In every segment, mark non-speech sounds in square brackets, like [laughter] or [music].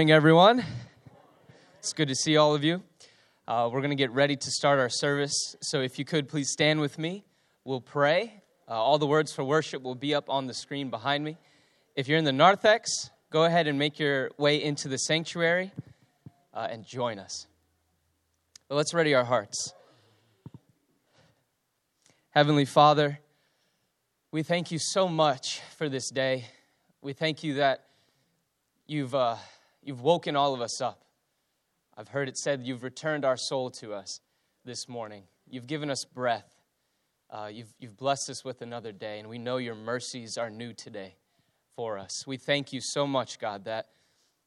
morning, everyone. It's good to see all of you. Uh, we're going to get ready to start our service. So, if you could please stand with me, we'll pray. Uh, all the words for worship will be up on the screen behind me. If you're in the narthex, go ahead and make your way into the sanctuary uh, and join us. But let's ready our hearts. Heavenly Father, we thank you so much for this day. We thank you that you've uh, You've woken all of us up. I've heard it said you've returned our soul to us this morning. You've given us breath. Uh, you've, you've blessed us with another day, and we know your mercies are new today for us. We thank you so much, God, that,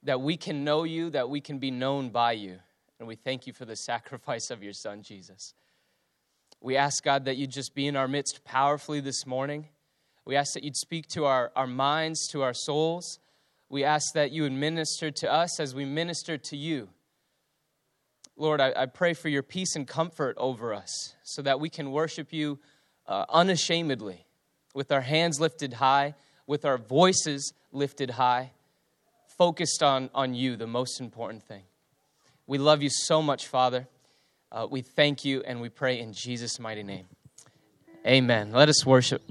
that we can know you, that we can be known by you. And we thank you for the [laughs] sacrifice of your Son, Jesus. We ask, God, that you'd just be in our midst powerfully this morning. We ask that you'd speak to our, our minds, to our souls. We ask that you would minister to us as we minister to you. Lord, I, I pray for your peace and comfort over us so that we can worship you uh, unashamedly, with our hands lifted high, with our voices lifted high, focused on, on you, the most important thing. We love you so much, Father. Uh, we thank you and we pray in Jesus' mighty name. Amen. Let us worship.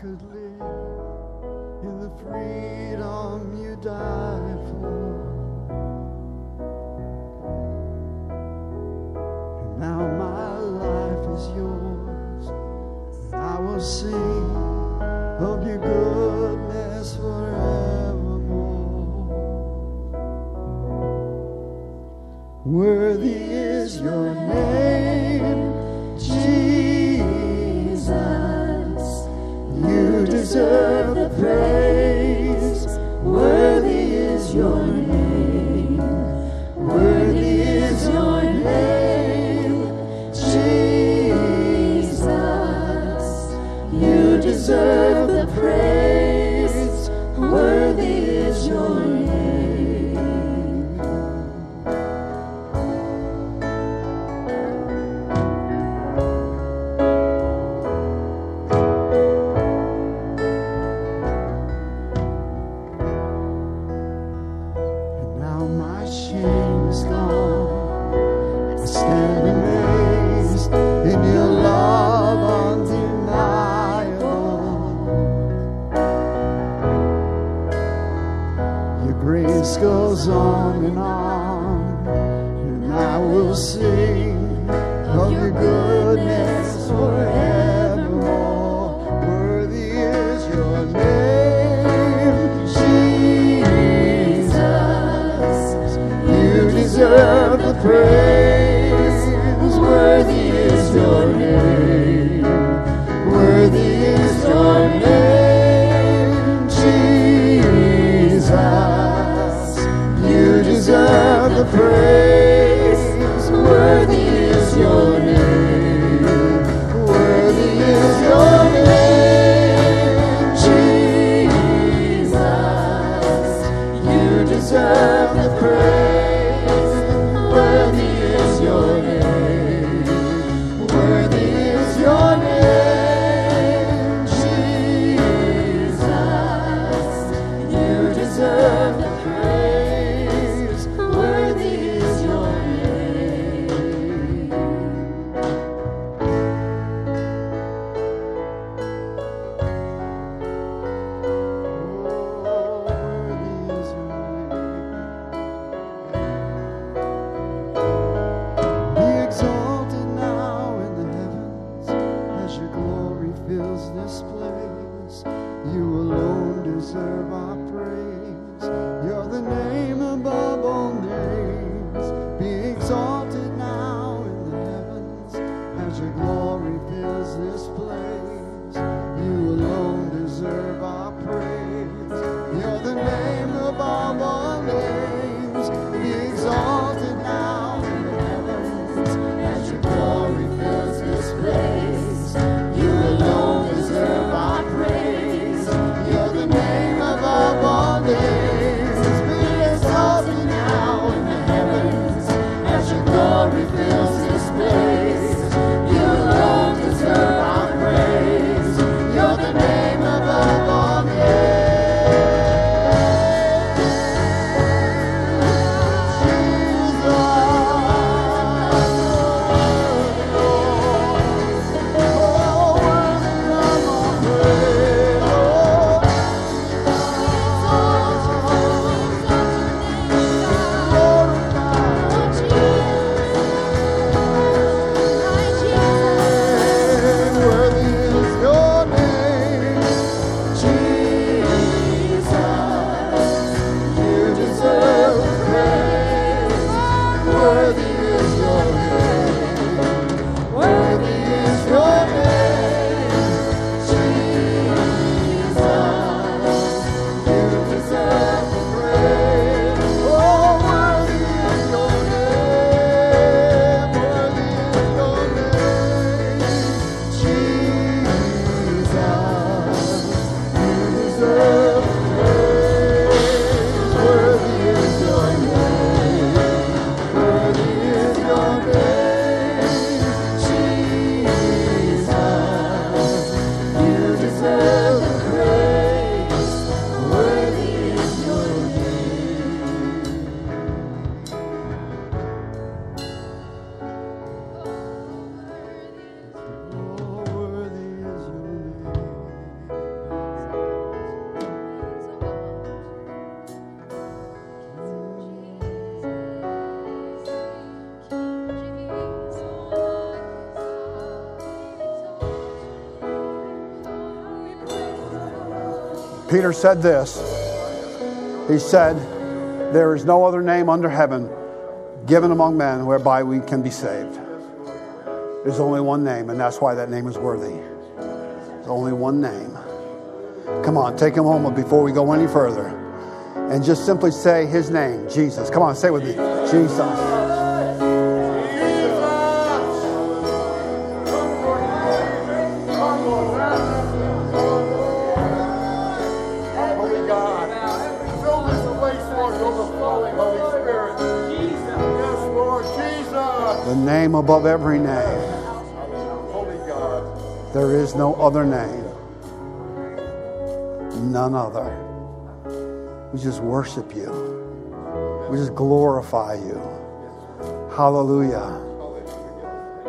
Could live Peter said this He said, There is no other name under heaven given among men whereby we can be saved. There's only one name, and that's why that name is worthy. There's only one name. Come on, take a moment before we go any further and just simply say his name, Jesus. Come on, say it with me Jesus. Other name. None other. We just worship you. We just glorify you. Hallelujah.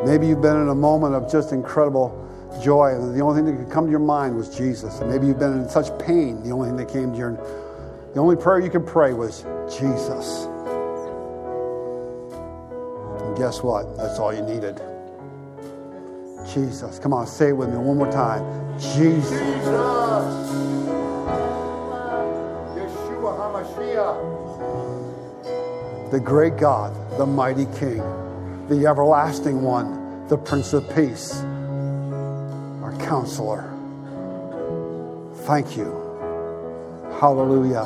Maybe you've been in a moment of just incredible joy, and the only thing that could come to your mind was Jesus. And maybe you've been in such pain, the only thing that came to your the only prayer you could pray was Jesus. And guess what? That's all you needed. Jesus. Come on, say it with me one more time. Jesus. Jesus. Yeshua HaMashiach. the great God, the mighty King, the everlasting one, the Prince of Peace, our counselor. Thank you. Hallelujah.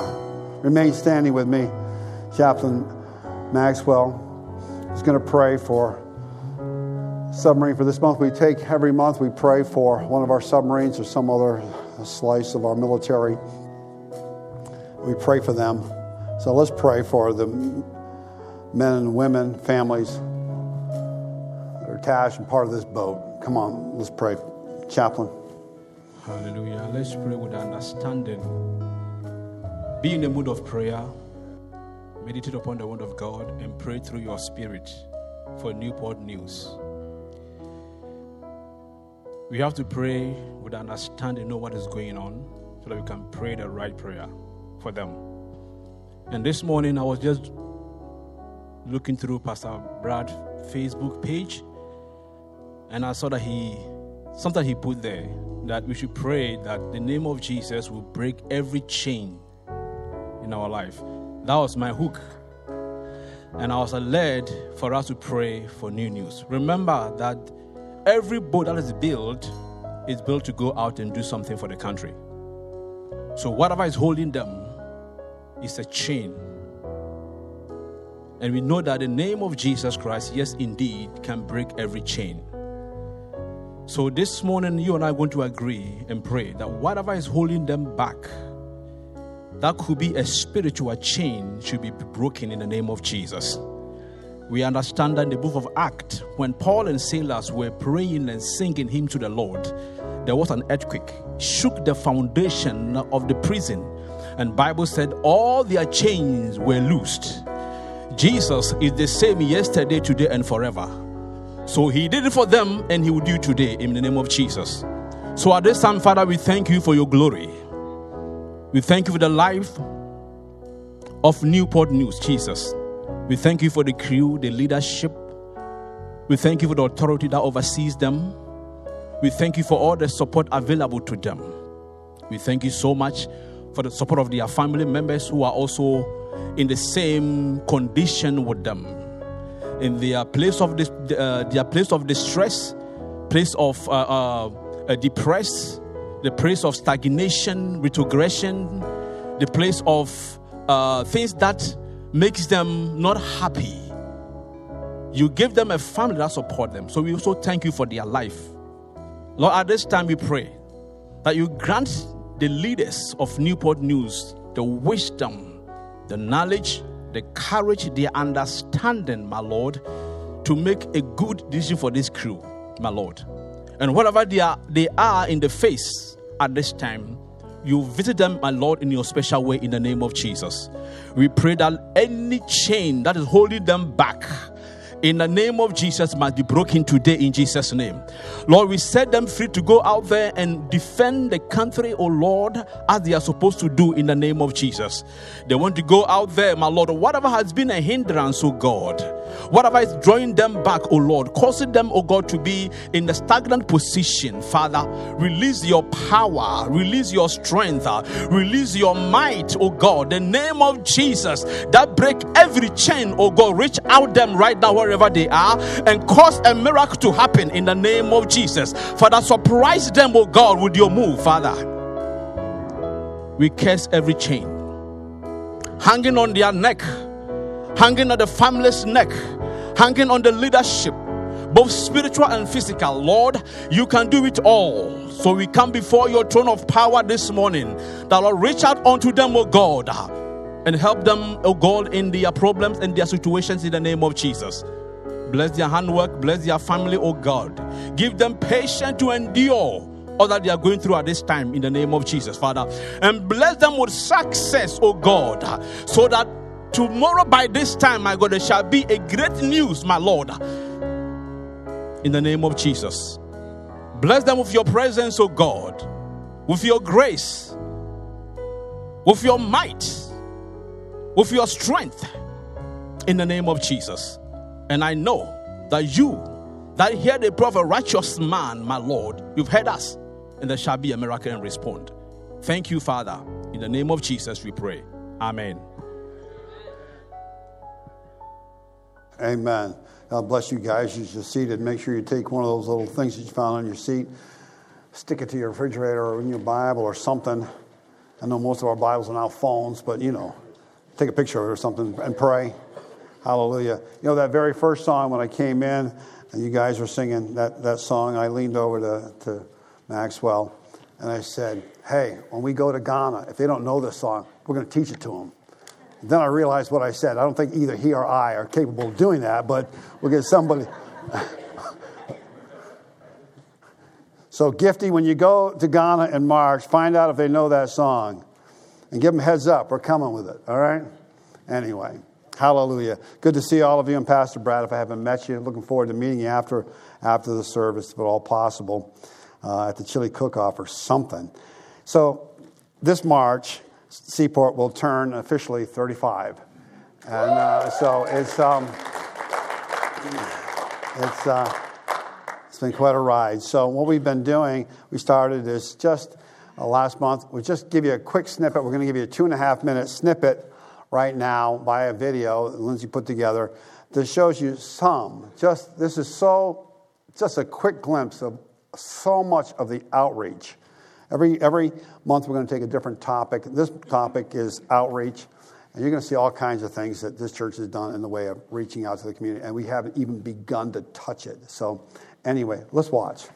Remain standing with me. Chaplain Maxwell is going to pray for submarine for this month. We take every month, we pray for one of our submarines or some other slice of our military. We pray for them. So let's pray for the men and women, families that are attached and part of this boat. Come on, let's pray. Chaplain. Hallelujah. Let's pray with understanding. Be in the mood of prayer. Meditate upon the word of God and pray through your spirit for Newport News. We have to pray with understanding, know what is going on, so that we can pray the right prayer for them. And this morning I was just looking through Pastor Brad's Facebook page, and I saw that he something he put there that we should pray that the name of Jesus will break every chain in our life. That was my hook. And I was led for us to pray for new news. Remember that every boat that is built is built to go out and do something for the country. So whatever is holding them is a chain. And we know that the name of Jesus Christ, yes, indeed, can break every chain. So this morning, you and I are going to agree and pray that whatever is holding them back, that could be a spiritual chain, should be broken in the name of Jesus. We understand that in the book of Acts, when Paul and Silas were praying and singing hymn to the Lord, there was an earthquake, shook the foundation of the prison, and Bible said all their chains were loosed. Jesus is the same yesterday, today, and forever. So he did it for them, and he will do it today in the name of Jesus. So at this time, Father, we thank you for your glory. We thank you for the life of Newport News, Jesus. We thank you for the crew, the leadership. We thank you for the authority that oversees them. We thank you for all the support available to them. We thank you so much for the support of their family members who are also in the same condition with them, in their place of uh, their place of distress, place of uh, uh, uh, depressed, the place of stagnation, retrogression, the place of uh, things that makes them not happy. You give them a family that support them. So we also thank you for their life. Lord, at this time we pray that you grant the leaders of Newport News the wisdom, the knowledge, the courage, the understanding, my Lord, to make a good decision for this crew, my Lord. And whatever they are, they are in the face at this time, you visit them, my Lord, in your special way in the name of Jesus. We pray that any chain that is holding them back, in the name of Jesus must be broken today in Jesus' name. Lord, we set them free to go out there and defend the country, oh Lord, as they are supposed to do in the name of Jesus. They want to go out there, my Lord, whatever has been a hindrance, oh God Whatever is drawing them back, oh Lord, causing them, oh God, to be in a stagnant position, Father, release your power, release your strength, uh, release your might, oh God, the name of Jesus that break every chain, O God, reach out them right now wherever they are and cause a miracle to happen in the name of Jesus. Father, surprise them, oh God, with your move, Father. We curse every chain hanging on their neck, hanging on the family's neck, hanging on the leadership, both spiritual and physical. Lord, you can do it all. So we come before your throne of power this morning. That Lord, reach out unto them, O God, and help them, O God, in their problems and their situations in the name of Jesus. Bless their handwork, bless their family, O God. Give them patience to endure all that they are going through at this time in the name of Jesus, Father. And bless them with success, O God, so that tomorrow by this time, my God, there shall be a great news, my Lord, in the name of Jesus. Bless them with your presence, oh God, with your grace, with your might, with your strength, in the name of Jesus. And I know that you that hear the prayer of a righteous man, my Lord, you've heard us and there shall be a miracle and respond. Thank you, Father. In the name of Jesus, we pray. Amen. Amen. God bless you guys. You're seated. Make sure you take one of those little things that you found on your seat, stick it to your refrigerator or in your Bible or something. I know most of our Bibles are now phones, but you know, take a picture of it or something and pray. Hallelujah. You know, that very first song when I came in and you guys were singing that, that song, I leaned over to, to Maxwell, and I said, Hey, when we go to Ghana, if they don't know this song, we're going to teach it to them. Then I realized what I said. I don't think either he or I are capable of doing that, but we'll get somebody. [laughs] so, Gifty, when you go to Ghana in March, find out if they know that song and give them heads up. We're coming with it, all right? Anyway, hallelujah. Good to see all of you and Pastor Brad. If I haven't met you, looking forward to meeting you after, after the service, if at all possible uh, at the chili cook-off or something. So this March, Seaport will turn officially 35, and uh, so it's um, it's uh, it's been quite a ride. So what we've been doing, we started is just uh, last month. We just give you a quick snippet. We're going to give you a two and a half minute snippet right now by a video that Lindsay put together that shows you some. Just this is so just a quick glimpse of so much of the outreach. Every, every month, we're going to take a different topic. This topic is outreach, and you're going to see all kinds of things that this church has done in the way of reaching out to the community, and we haven't even begun to touch it. So, anyway, let's watch.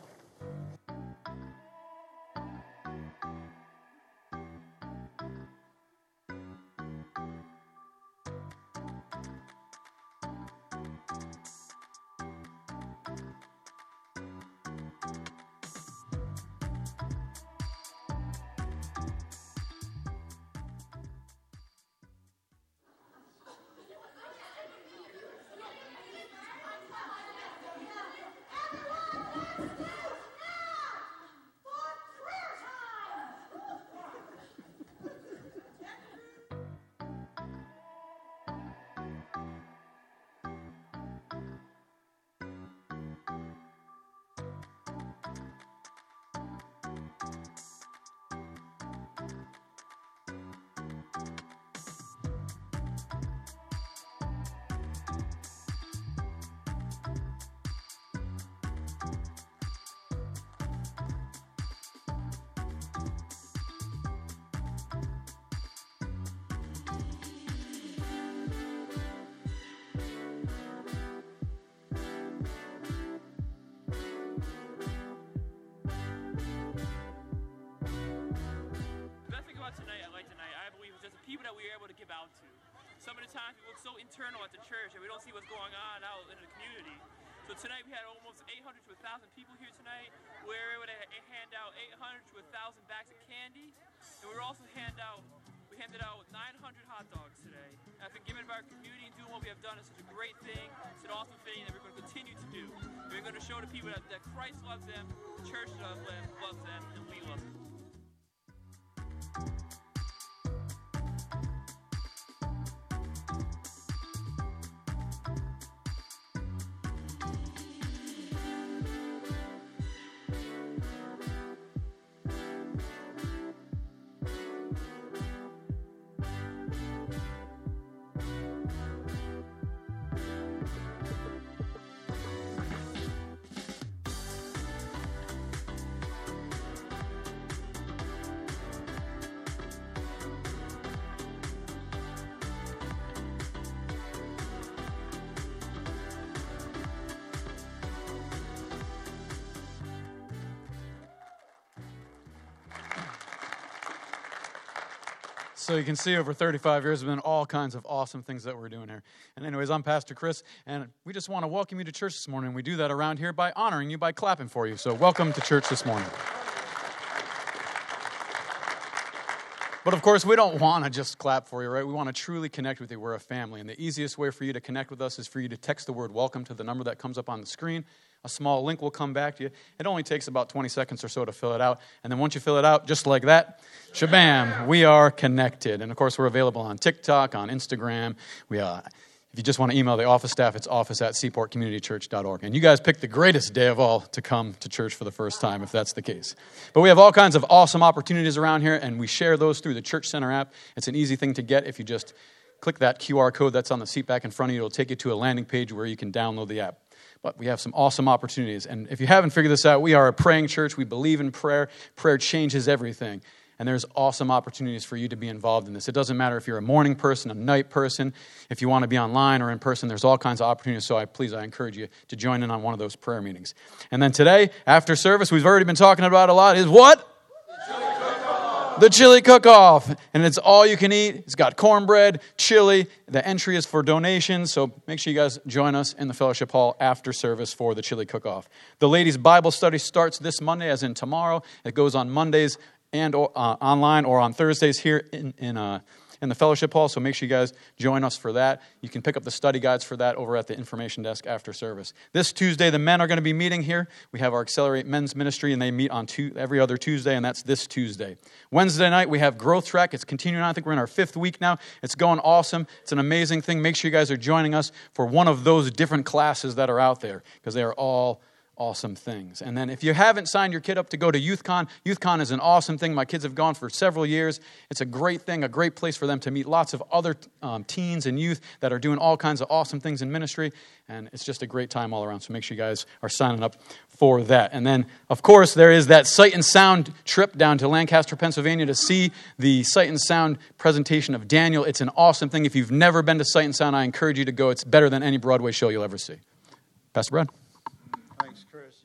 Internal at the church and we don't see what's going on out in the community. So tonight we had almost 800 to 1,000 people here tonight. We were able to hand out 800 to 1,000 bags of candy. And we were also hand out, we handed out 900 hot dogs today. And I think giving to our community and doing what we have done is such a great thing. It's an awesome thing that we're going to continue to do. We're going to show the people that, that Christ loves them, the church loves them, loves them, and we love them. So you can see over 35 years, there's been all kinds of awesome things that we're doing here. And anyways, I'm Pastor Chris, and we just want to welcome you to church this morning. We do that around here by honoring you, by clapping for you. So welcome to church this morning. But of course, we don't want to just clap for you, right? We want to truly connect with you. We're a family. And the easiest way for you to connect with us is for you to text the word welcome to the number that comes up on the screen. A small link will come back to you. It only takes about 20 seconds or so to fill it out. And then once you fill it out, just like that, shabam, we are connected. And of course, we're available on TikTok, on Instagram. We, uh, if you just want to email the office staff, it's office at seaportcommunitychurch.org. And you guys picked the greatest day of all to come to church for the first time, if that's the case. But we have all kinds of awesome opportunities around here, and we share those through the Church Center app. It's an easy thing to get if you just click that QR code that's on the seat back in front of you. It'll take you to a landing page where you can download the app. But we have some awesome opportunities. And if you haven't figured this out, we are a praying church. We believe in prayer. Prayer changes everything. And there's awesome opportunities for you to be involved in this. It doesn't matter if you're a morning person, a night person, if you want to be online or in person, there's all kinds of opportunities. So I please I encourage you to join in on one of those prayer meetings. And then today, after service, we've already been talking about a lot, is what? the chili cook off. And it's all you can eat. It's got cornbread, chili. The entry is for donations. So make sure you guys join us in the fellowship hall after service for the chili cook off. The ladies' Bible study starts this Monday, as in tomorrow. It goes on Mondays and uh, online or on Thursdays here in, in uh, in the fellowship hall, so make sure you guys join us for that. You can pick up the study guides for that over at the information desk after service. This Tuesday, the men are going to be meeting here. We have our Accelerate Men's Ministry, and they meet on two, every other Tuesday, and that's this Tuesday. Wednesday night, we have Growth Track. It's continuing on. I think we're in our fifth week now. It's going awesome. It's an amazing thing. Make sure you guys are joining us for one of those different classes that are out there, because they are all awesome things. And then if you haven't signed your kid up to go to YouthCon, YouthCon is an awesome thing. My kids have gone for several years. It's a great thing, a great place for them to meet lots of other um, teens and youth that are doing all kinds of awesome things in ministry. And it's just a great time all around. So make sure you guys are signing up for that. And then, of course, there is that Sight and Sound trip down to Lancaster, Pennsylvania to see the Sight and Sound presentation of Daniel. It's an awesome thing. If you've never been to Sight and Sound, I encourage you to go. It's better than any Broadway show you'll ever see. Pastor Brad.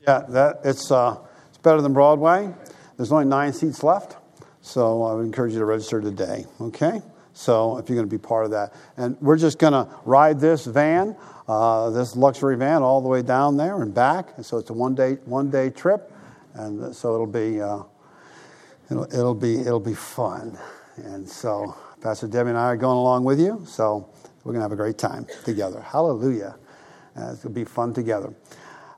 Yeah, that it's uh, it's better than Broadway. There's only nine seats left, so I would encourage you to register today. Okay, so if you're going to be part of that, and we're just going to ride this van, uh, this luxury van, all the way down there and back. And so it's a one day one day trip, and so it'll be uh, it'll, it'll be it'll be fun. And so Pastor Debbie and I are going along with you, so we're going to have a great time together. Hallelujah! Uh, it's going to be fun together.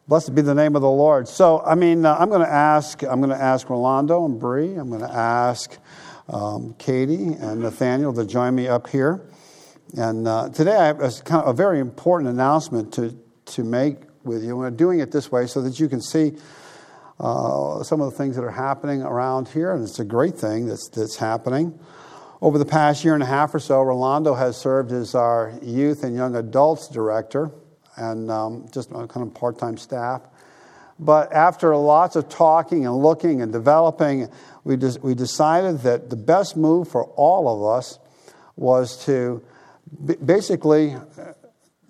Blessed be the name of the Lord. So, I mean, uh, I'm going to ask. I'm going to ask Rolando and Bree. I'm going to ask um, Katie and Nathaniel to join me up here. And uh, today, I have a, kind of a very important announcement to to make with you. We're doing it this way so that you can see uh, some of the things that are happening around here, and it's a great thing that's that's happening. Over the past year and a half or so, Rolando has served as our youth and young adults director and um, just kind of part time staff. But after lots of talking and looking and developing, we, de- we decided that the best move for all of us was to b- basically uh,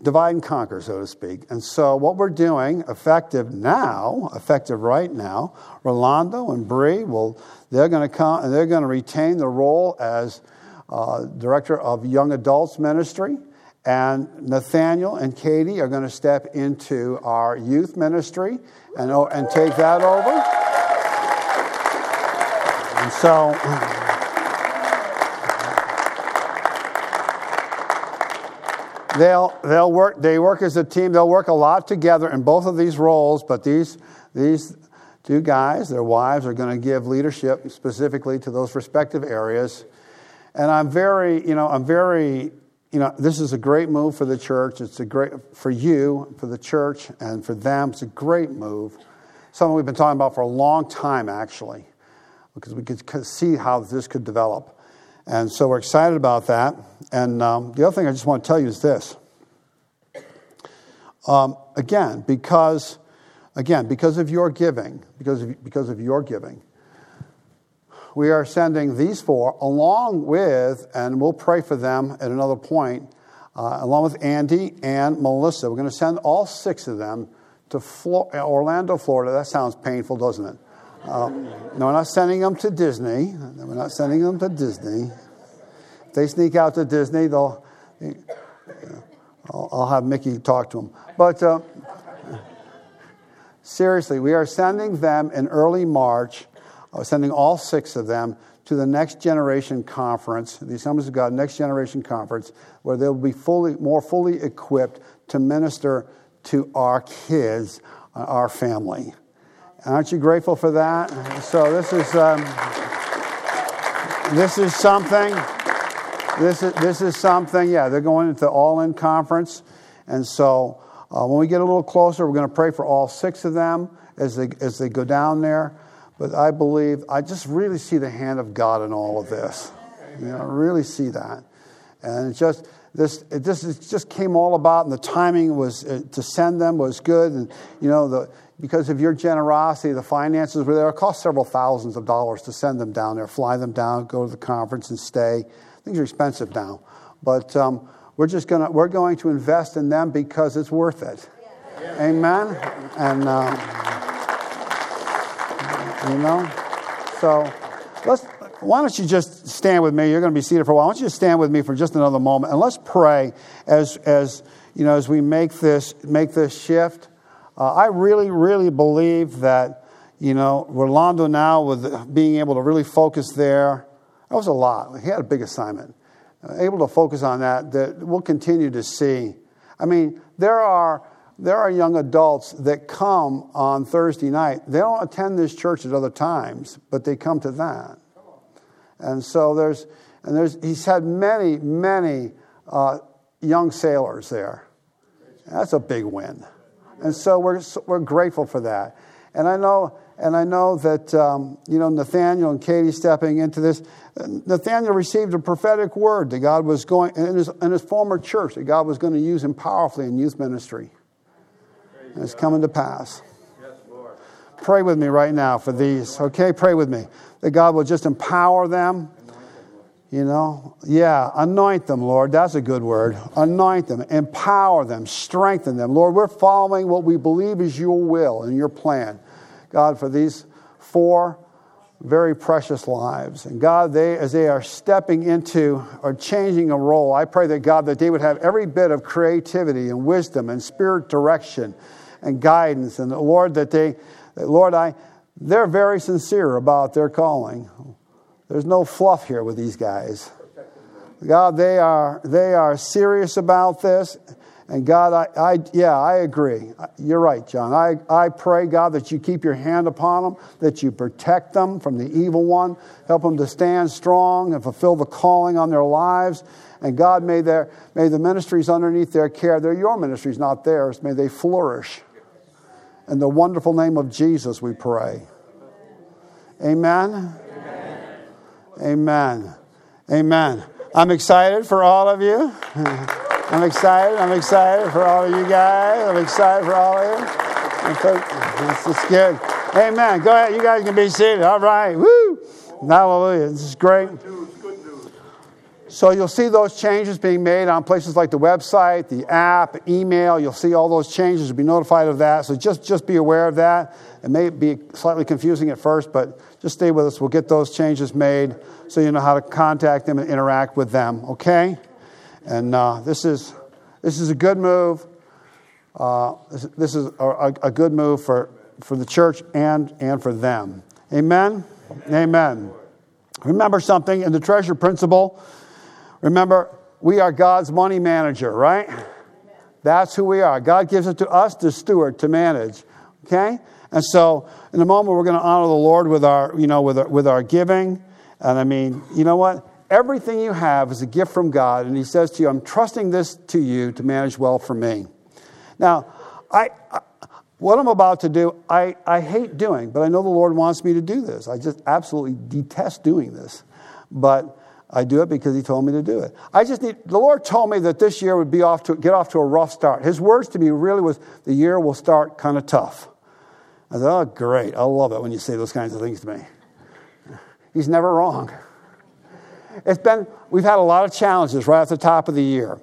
divide and conquer, so to speak. And so, what we're doing, effective now, effective right now, Rolando and Bree will they're going to come and they're going to retain the role as uh, director of young adults ministry. And Nathaniel and Katie are going to step into our youth ministry and, and take that over. And so, they'll, they'll work, they work as a team. They'll work a lot together in both of these roles, but these, these two guys, their wives, are going to give leadership specifically to those respective areas. And I'm very, you know, I'm very you know, this is a great move for the church. It's a great for you, for the church, and for them. It's a great move. Something we've been talking about for a long time, actually, because we could see how this could develop. And so we're excited about that. And um, the other thing I just want to tell you is this. Um, again, because again, because of your giving, because of, because of your giving, we are sending these four along with, and we'll pray for them at another point, uh, along with Andy and Melissa. We're going to send all six of them to Flo- Orlando, Florida. That sounds painful, doesn't it? Um, no, we're not sending them to Disney. We're not sending them to Disney. If they sneak out to Disney, they'll. I'll, I'll have Mickey talk to them. But uh, seriously, we are sending them in early March, uh, sending all six of them to the Next Generation Conference, the Assemblies of God Next Generation Conference, where they'll be fully, more fully equipped to minister to our kids, uh, our family. Aren't you grateful for that? So this is um, this is something. This is this is something. Yeah, they're going into the all in conference, and so uh, when we get a little closer, we're going to pray for all six of them as they as they go down there. But I believe I just really see the hand of God in all of this. You know, I really see that, and it's just this it just it just came all about, and the timing was uh, to send them was good, and you know the because of your generosity, the finances were there. It cost several thousands of dollars to send them down there, fly them down, go to the conference, and stay. Things are expensive now, but um, we're just gonna we're going to invest in them because it's worth it. Yeah. Amen. And um, you know, so let's. Why don't you just stand with me? You're going to be seated for a while. Why don't you just stand with me for just another moment and let's pray as as you know as we make this make this shift. Uh, I really, really believe that, you know, Rolando now, with being able to really focus there, that was a lot. He had a big assignment. Uh, able to focus on that, that we'll continue to see. I mean, there are, there are young adults that come on Thursday night. They don't attend this church at other times, but they come to that. And so there's, and there's, he's had many, many uh, young sailors there. That's a big win. And so we're, we're grateful for that. And I know, and I know that, um, you know, Nathaniel and Katie stepping into this, Nathaniel received a prophetic word that God was going, in his, in his former church, that God was going to use him powerfully in youth ministry. It's coming to pass. Pray with me right now for these, okay? Pray with me. That God will just empower them you know, yeah, anoint them, Lord. That's a good word. Anoint them, empower them, strengthen them. Lord, we're following what we believe is your will and your plan. God, for these four very precious lives. And God, they as they are stepping into or changing a role, I pray that God that they would have every bit of creativity and wisdom and spirit direction and guidance. And the Lord, that they Lord, I they're very sincere about their calling. There's no fluff here with these guys. God, they are, they are serious about this. And God, I, I, yeah, I agree. You're right, John. I, I pray, God, that you keep your hand upon them, that you protect them from the evil one, help them to stand strong and fulfill the calling on their lives. And God, may, their, may the ministries underneath their care, they're your ministries, not theirs, may they flourish. In the wonderful name of Jesus, we pray. Amen. Amen. Amen. I'm excited for all of you. [laughs] I'm excited. I'm excited for all of you guys. I'm excited for all of you. This is good. Amen. Go ahead. You guys can be seated. All right. Woo. Hallelujah. This is great. So you'll see those changes being made on places like the website, the app, email. You'll see all those changes. You'll be notified of that. So just, just be aware of that. It may be slightly confusing at first, but just stay with us. We'll get those changes made so you know how to contact them and interact with them, okay? And uh, this, is, this is a good move. Uh, this, is a, a, good move for, for the church and, and for them. Amen? Amen. Remember something in the treasure principle. Remember, we are God's money manager, right? That's who we are. God gives it to us to steward, to manage. Okay? And so, in a moment, we're going to honor the Lord with our, you know, with our, with our giving. And I mean, you know what? Everything you have is a gift from God, and He says to you, "I'm trusting this to you to manage well for me." Now, I, I what I'm about to do, I, I hate doing, but I know the Lord wants me to do this. I just absolutely detest doing this, but I do it because He told me to do it. I just need. The Lord told me that this year would be off to get off to a rough start. His words to me really was, "The year will start kind of tough." I thought, oh, great. I love it when you say those kinds of things to me. He's never wrong. It's been, we've had a lot of challenges right at the top of the year.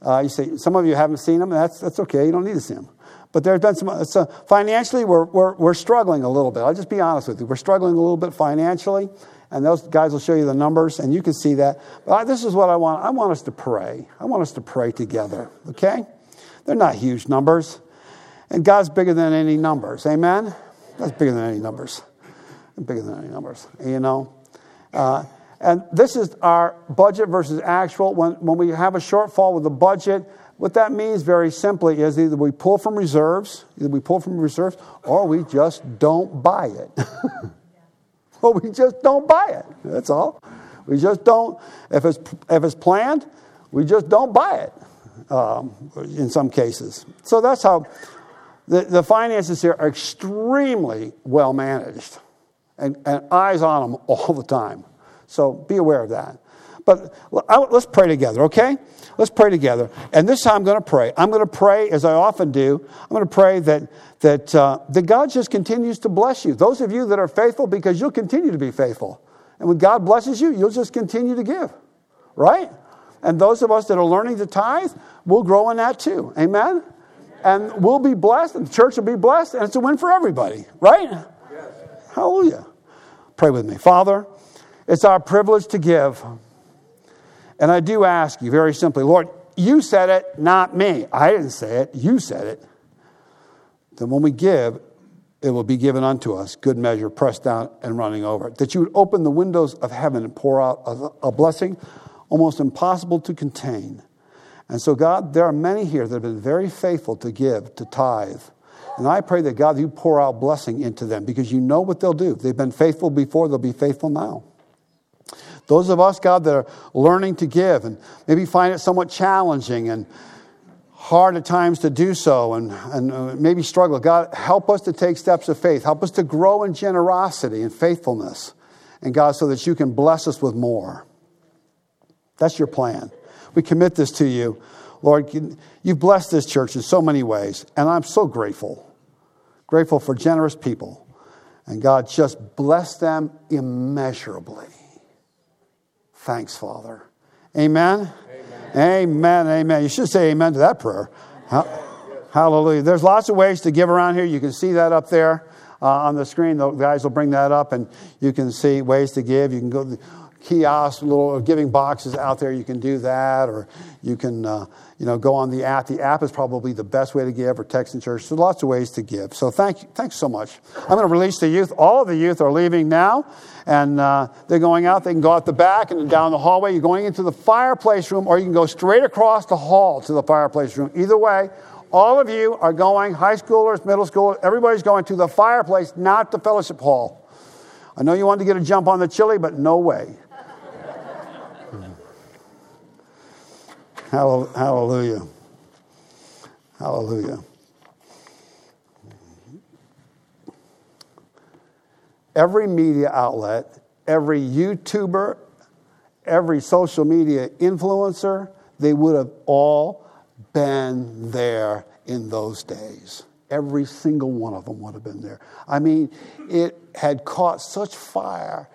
Uh, you say, some of you haven't seen them. That's, that's okay. You don't need to see them. But there's been some, so financially, we're, we're, we're struggling a little bit. I'll just be honest with you. We're struggling a little bit financially. And those guys will show you the numbers, and you can see that. But I, this is what I want. I want us to pray. I want us to pray together, okay? They're not huge numbers. And God's bigger than any numbers. Amen? That's bigger than any numbers. Bigger than any numbers, you know? Uh, and this is our budget versus actual. When, when we have a shortfall with the budget, what that means very simply is either we pull from reserves, either we pull from reserves, or we just don't buy it. [laughs] [laughs] or we just don't buy it. That's all. We just don't. If it's if it's planned, we just don't buy it. Um, in some cases, so that's how the, the finances here are extremely well managed, and, and eyes on them all the time. So be aware of that. But let's pray together, okay? Let's pray together. And this time I'm going to pray. I'm going to pray, as I often do, I'm going to pray that, that, uh, that God just continues to bless you. Those of you that are faithful, because you'll continue to be faithful. And when God blesses you, you'll just continue to give, right? And those of us that are learning to tithe, we'll grow in that too. Amen? And we'll be blessed, and the church will be blessed, and it's a win for everybody, right? Yes. Hallelujah. Pray with me. Father, it's our privilege to give. And I do ask you very simply, Lord, you said it, not me. I didn't say it, you said it. Then when we give, it will be given unto us, good measure, pressed down and running over. That you would open the windows of heaven and pour out a, a blessing almost impossible to contain. And so, God, there are many here that have been very faithful to give, to tithe. And I pray that, God, you pour out blessing into them because you know what they'll do. They've been faithful before, they'll be faithful now. Those of us, God, that are learning to give and maybe find it somewhat challenging and hard at times to do so and, and uh, maybe struggle, God, help us to take steps of faith. Help us to grow in generosity and faithfulness. And God, so that you can bless us with more. That's your plan. We commit this to you. Lord, you've blessed this church in so many ways, and I'm so grateful. Grateful for generous people. And God, just bless them immeasurably. Thanks, Father. Amen? Amen. Amen. You should say amen to that prayer. Hallelujah. There's lots of ways to give around here. You can see that up there uh, on the screen. The guys will bring that up, and you can see ways to give. You can go kiosks, little giving boxes out there. You can do that, or you can, uh, you know, go on the app. The app is probably the best way to give, or text in church. So lots of ways to give. So thank you, thanks so much. I'm going to release the youth. All of the youth are leaving now, and uh, they're going out. They can go out the back and down the hallway. You're going into the fireplace room, or you can go straight across the hall to the fireplace room. Either way. All of you are going, high schoolers, middle schoolers, everybody's going to the fireplace, not the fellowship hall. I know you wanted to get a jump on the chili, but no way. Hallelujah. Hallelujah. Every media outlet, every YouTuber, every social media influencer, they would have all been there in those days. Every single one of them would have been there. I mean, it had caught such fire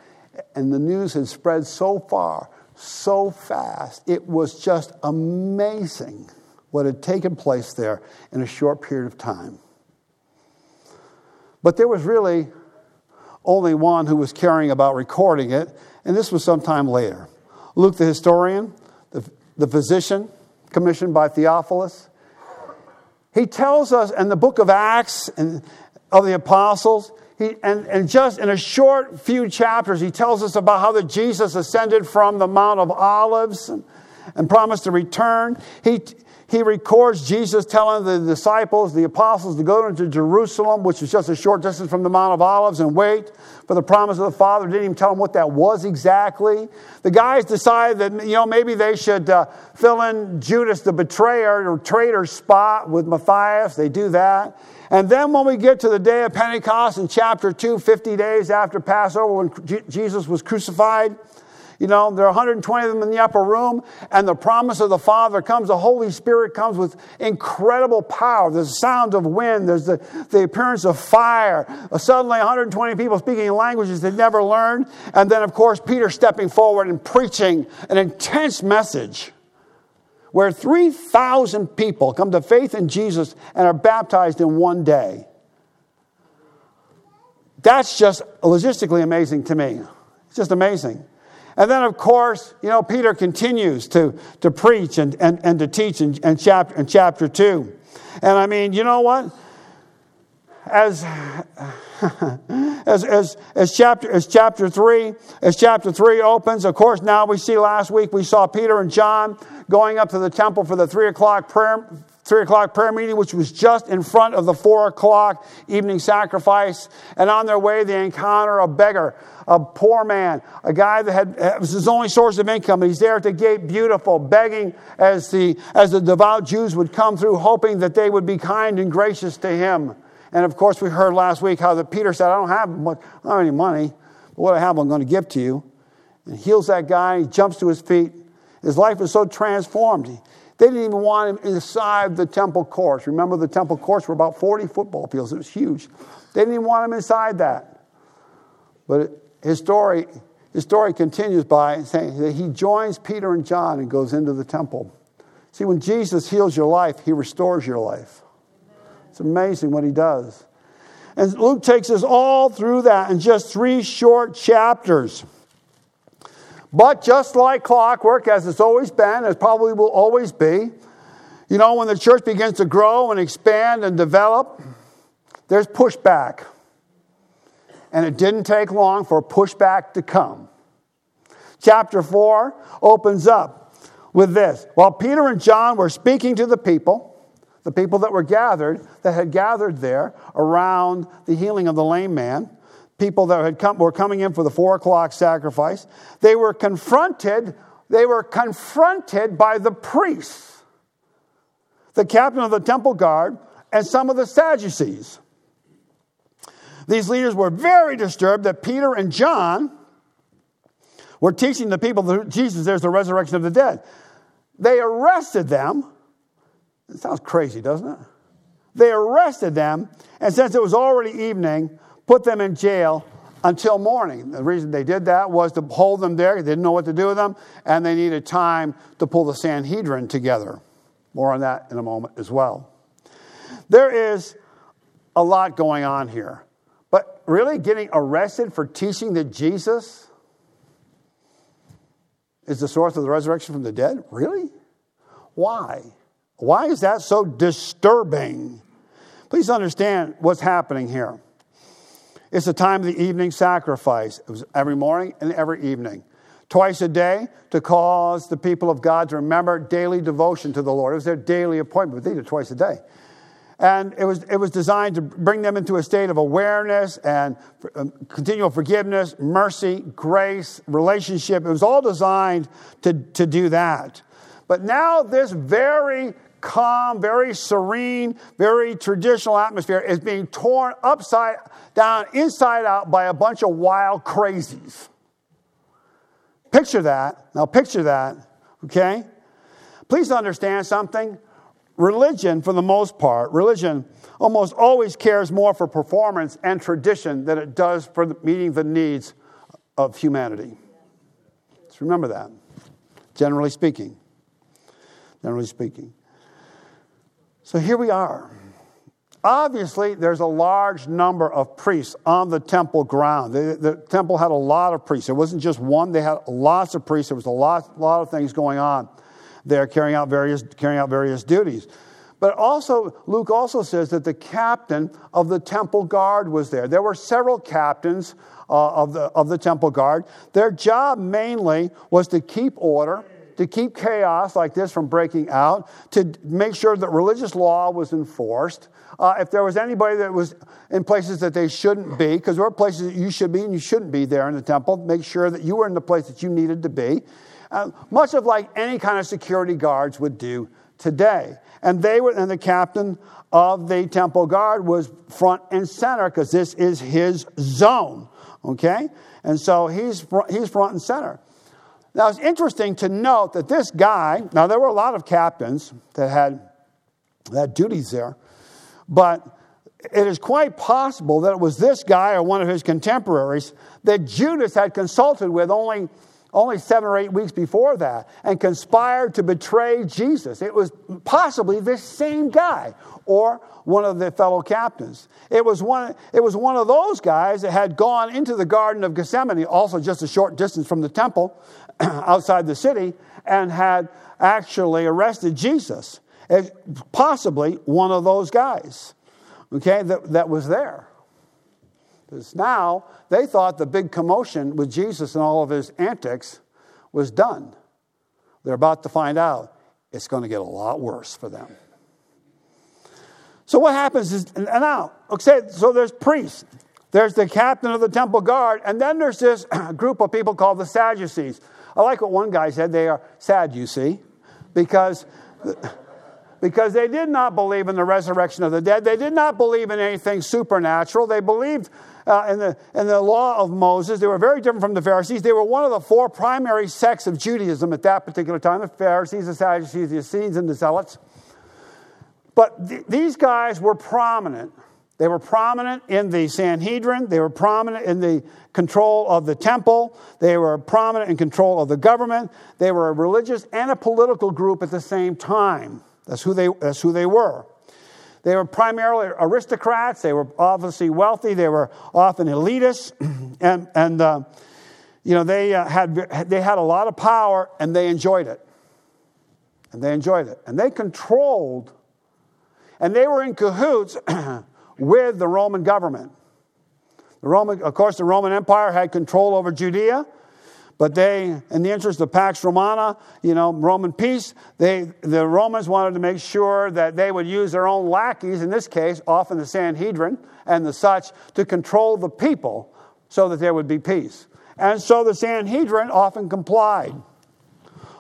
and the news had spread so far so fast. It was just amazing what had taken place there in a short period of time. But there was really only one who was caring about recording it, and this was sometime later. Luke the historian, the, the physician commissioned by Theophilus, he tells us in the book of Acts and of the apostles, he, and, and just in a short few chapters, he tells us about how that Jesus ascended from the Mount of Olives and, and promised to return. He, he records Jesus telling the disciples, the apostles, to go into Jerusalem, which is just a short distance from the Mount of Olives, and wait for the promise of the Father. Didn't even tell them what that was exactly. The guys decided that, you know, maybe they should uh, fill in Judas the betrayer or traitor spot with Matthias. They do that. And then when we get to the day of Pentecost in chapter 2, 50 days after Passover, when Jesus was crucified, you know, there are 120 of them in the upper room, and the promise of the Father comes. The Holy Spirit comes with incredible power. There's the sound of wind, there's the, the appearance of fire. Uh, suddenly, 120 people speaking languages they'd never learned. And then, of course, Peter stepping forward and preaching an intense message where 3,000 people come to faith in Jesus and are baptized in one day. That's just logistically amazing to me. It's just amazing. And then, of course, you know, Peter continues to, to preach and, and, and to teach in, in, chapter, in chapter 2. And I mean, you know what? As, as, as, as, chapter, as chapter 3 as chapter 3 opens of course now we see last week we saw peter and john going up to the temple for the 3 o'clock prayer three o'clock prayer meeting, which was just in front of the four o'clock evening sacrifice. And on their way, they encounter a beggar, a poor man, a guy that had was his only source of income. He's there at the gate, beautiful, begging as the as the devout Jews would come through, hoping that they would be kind and gracious to him. And of course, we heard last week how the Peter said, "I don't have much, I don't have any money, but what I have, I'm going to give to you." And heals that guy. He jumps to his feet. His life is so transformed. They didn't even want him inside the temple courts. Remember, the temple courts were about 40 football fields, it was huge. They didn't even want him inside that. But his story, his story continues by saying that he joins Peter and John and goes into the temple. See, when Jesus heals your life, he restores your life. It's amazing what he does. And Luke takes us all through that in just three short chapters. But just like clockwork, as it's always been, as probably will always be, you know, when the church begins to grow and expand and develop, there's pushback. And it didn't take long for pushback to come. Chapter 4 opens up with this. While Peter and John were speaking to the people, the people that were gathered, that had gathered there around the healing of the lame man, people that had come, were coming in for the four o'clock sacrifice, they were confronted, they were confronted by the priests, the captain of the temple guard, and some of the Sadducees. These leaders were very disturbed that Peter and John were teaching the people that Jesus, there's the resurrection of the dead. They arrested them. It sounds crazy, doesn't it? They arrested them, and since it was already evening, put them in jail until morning. The reason they did that was to hold them there. They didn't know what to do with them, and they needed time to pull the Sanhedrin together. More on that in a moment as well. There is a lot going on here. But really, getting arrested for teaching that Jesus is the source of the resurrection from the dead? Really? Why? Why is that so disturbing? Please understand what's happening here. It's the time of the evening sacrifice. It was every morning and every evening. Twice a day to cause the people of God to remember daily devotion to the Lord. It was their daily appointment, they did it twice a day. And it was, it was designed to bring them into a state of awareness and um, continual forgiveness, mercy, grace, relationship. It was all designed to, to do that. But now, this very calm, very serene, very traditional atmosphere is being torn upside down, inside out by a bunch of wild crazies. Picture that. Now, picture that, okay? Please understand something. Religion, for the most part, religion almost always cares more for performance and tradition than it does for meeting the needs of humanity. Just remember that, generally speaking. Generally speaking. So here we are. Obviously, there's a large number of priests on the temple ground. The, the, temple had a lot of priests. It wasn't just one, they had lots of priests. There was a lot, lot of things going on there, carrying out various, carrying out various duties. But also, Luke also says that the captain of the temple guard was there. There were several captains uh, of, the, of the temple guard. Their job mainly was to keep order to keep chaos like this from breaking out, to make sure that religious law was enforced. Uh, if there was anybody that was in places that they shouldn't be, because there are places that you should be and you shouldn't be there in the temple, make sure that you were in the place that you needed to be. Uh, much of like any kind of security guards would do today. And they were, and the captain of the temple guard was front and center because this is his zone. Okay? And so he's, he's front and center. Now, it's interesting to note that this guy, now there were a lot of captains that had, that had duties there, but it is quite possible that it was this guy or one of his contemporaries that Judas had consulted with only only seven or eight weeks before that and conspired to betray Jesus. It was possibly this same guy or one of the fellow captains. It was one, it was one of those guys that had gone into the Garden of Gethsemane, also just a short distance from the temple [clears throat] outside the city, and had actually arrested Jesus. It, possibly one of those guys, okay, that, that was there. Because now they thought the big commotion with Jesus and all of his antics was done. They're about to find out it's going to get a lot worse for them. So what happens is now, okay, so there's priests, there's the captain of the temple guard, and then there's this [clears throat] group of people called the Sadducees. I like what one guy said. They are sad, you see, because because they did not believe in the resurrection of the dead. They did not believe in anything supernatural. They believed uh, in, the, in the law of Moses. They were very different from the Pharisees. They were one of the four primary sects of Judaism at that particular time the Pharisees, the Sadducees, the Essenes, and the Zealots. But th- these guys were prominent. They were prominent in the Sanhedrin. They were prominent in the control of the temple. They were prominent in control of the government. They were a religious and a political group at the same time. That's who they, that's who they were. They were primarily aristocrats. They were obviously wealthy. They were often elitists. [clears throat] and, and uh, you know, they, uh, had, they had a lot of power and they enjoyed it. And they enjoyed it. And they controlled, and they were in cahoots [clears throat] with the Roman government. The Roman, of course, the Roman Empire had control over Judea. But they, in the interest of Pax Romana, you know, Roman peace, they, the Romans wanted to make sure that they would use their own lackeys, in this case, often the Sanhedrin and the such, to control the people so that there would be peace. And so the Sanhedrin often complied.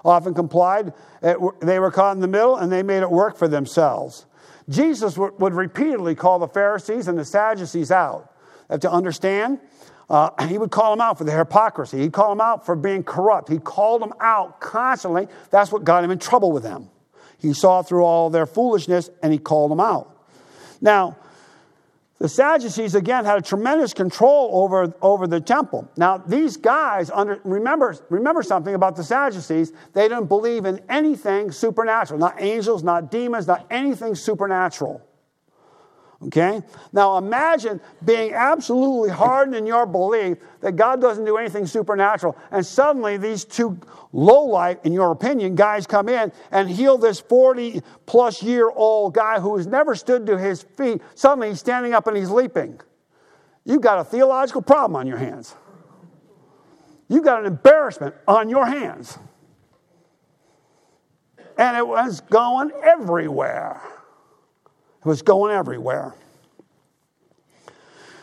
Often complied. It, they were caught in the middle and they made it work for themselves. Jesus would, would repeatedly call the Pharisees and the Sadducees out. To understand, uh, [clears throat] he would call them out for their hypocrisy. He'd call them out for being corrupt. He called them out constantly. That's what got him in trouble with them. He saw through all their foolishness and he called them out. Now, the Sadducees, again, had a tremendous control over, over the temple. Now, these guys, under, remember, remember something about the Sadducees, they didn't believe in anything supernatural, not angels, not demons, not anything supernatural. Okay? Now imagine being absolutely hardened in your belief that God doesn't do anything supernatural, and suddenly these two low light, in your opinion, guys come in and heal this 40 plus year old guy who has never stood to his feet. Suddenly he's standing up and he's leaping. You've got a theological problem on your hands. You've got an embarrassment on your hands. And it was going everywhere. It was going everywhere.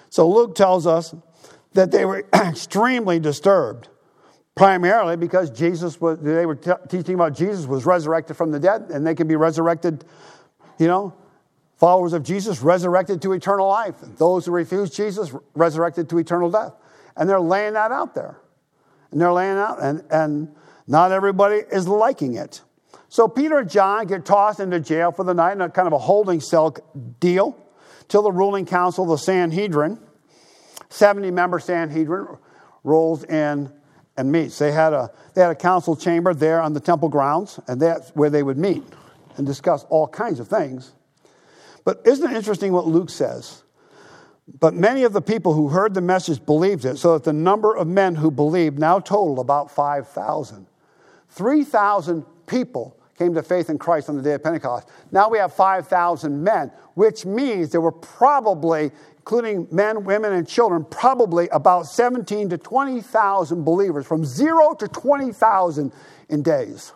So Luke tells us that they were [clears throat] extremely disturbed, primarily because Jesus was, they were t- teaching about Jesus was resurrected from the dead, and they can be resurrected, you know, followers of Jesus resurrected to eternal life. Those who refuse Jesus resurrected to eternal death. And they're laying that out there. And they're laying out, and, and not everybody is liking it. So Peter and John get tossed into jail for the night in a kind of a holding cell deal till the ruling council, the Sanhedrin, 70 member Sanhedrin, rolls in and meets. They had, a, they had a council chamber there on the temple grounds, and that's where they would meet and discuss all kinds of things. But isn't it interesting what Luke says? But many of the people who heard the message believed it, so that the number of men who believed now totaled about 5,000. 3,000 people came to faith in Christ on the day of Pentecost. Now we have 5,000 men, which means there were probably, including men, women, and children, probably about 17 to 20,000 believers, from zero to 20,000 in days.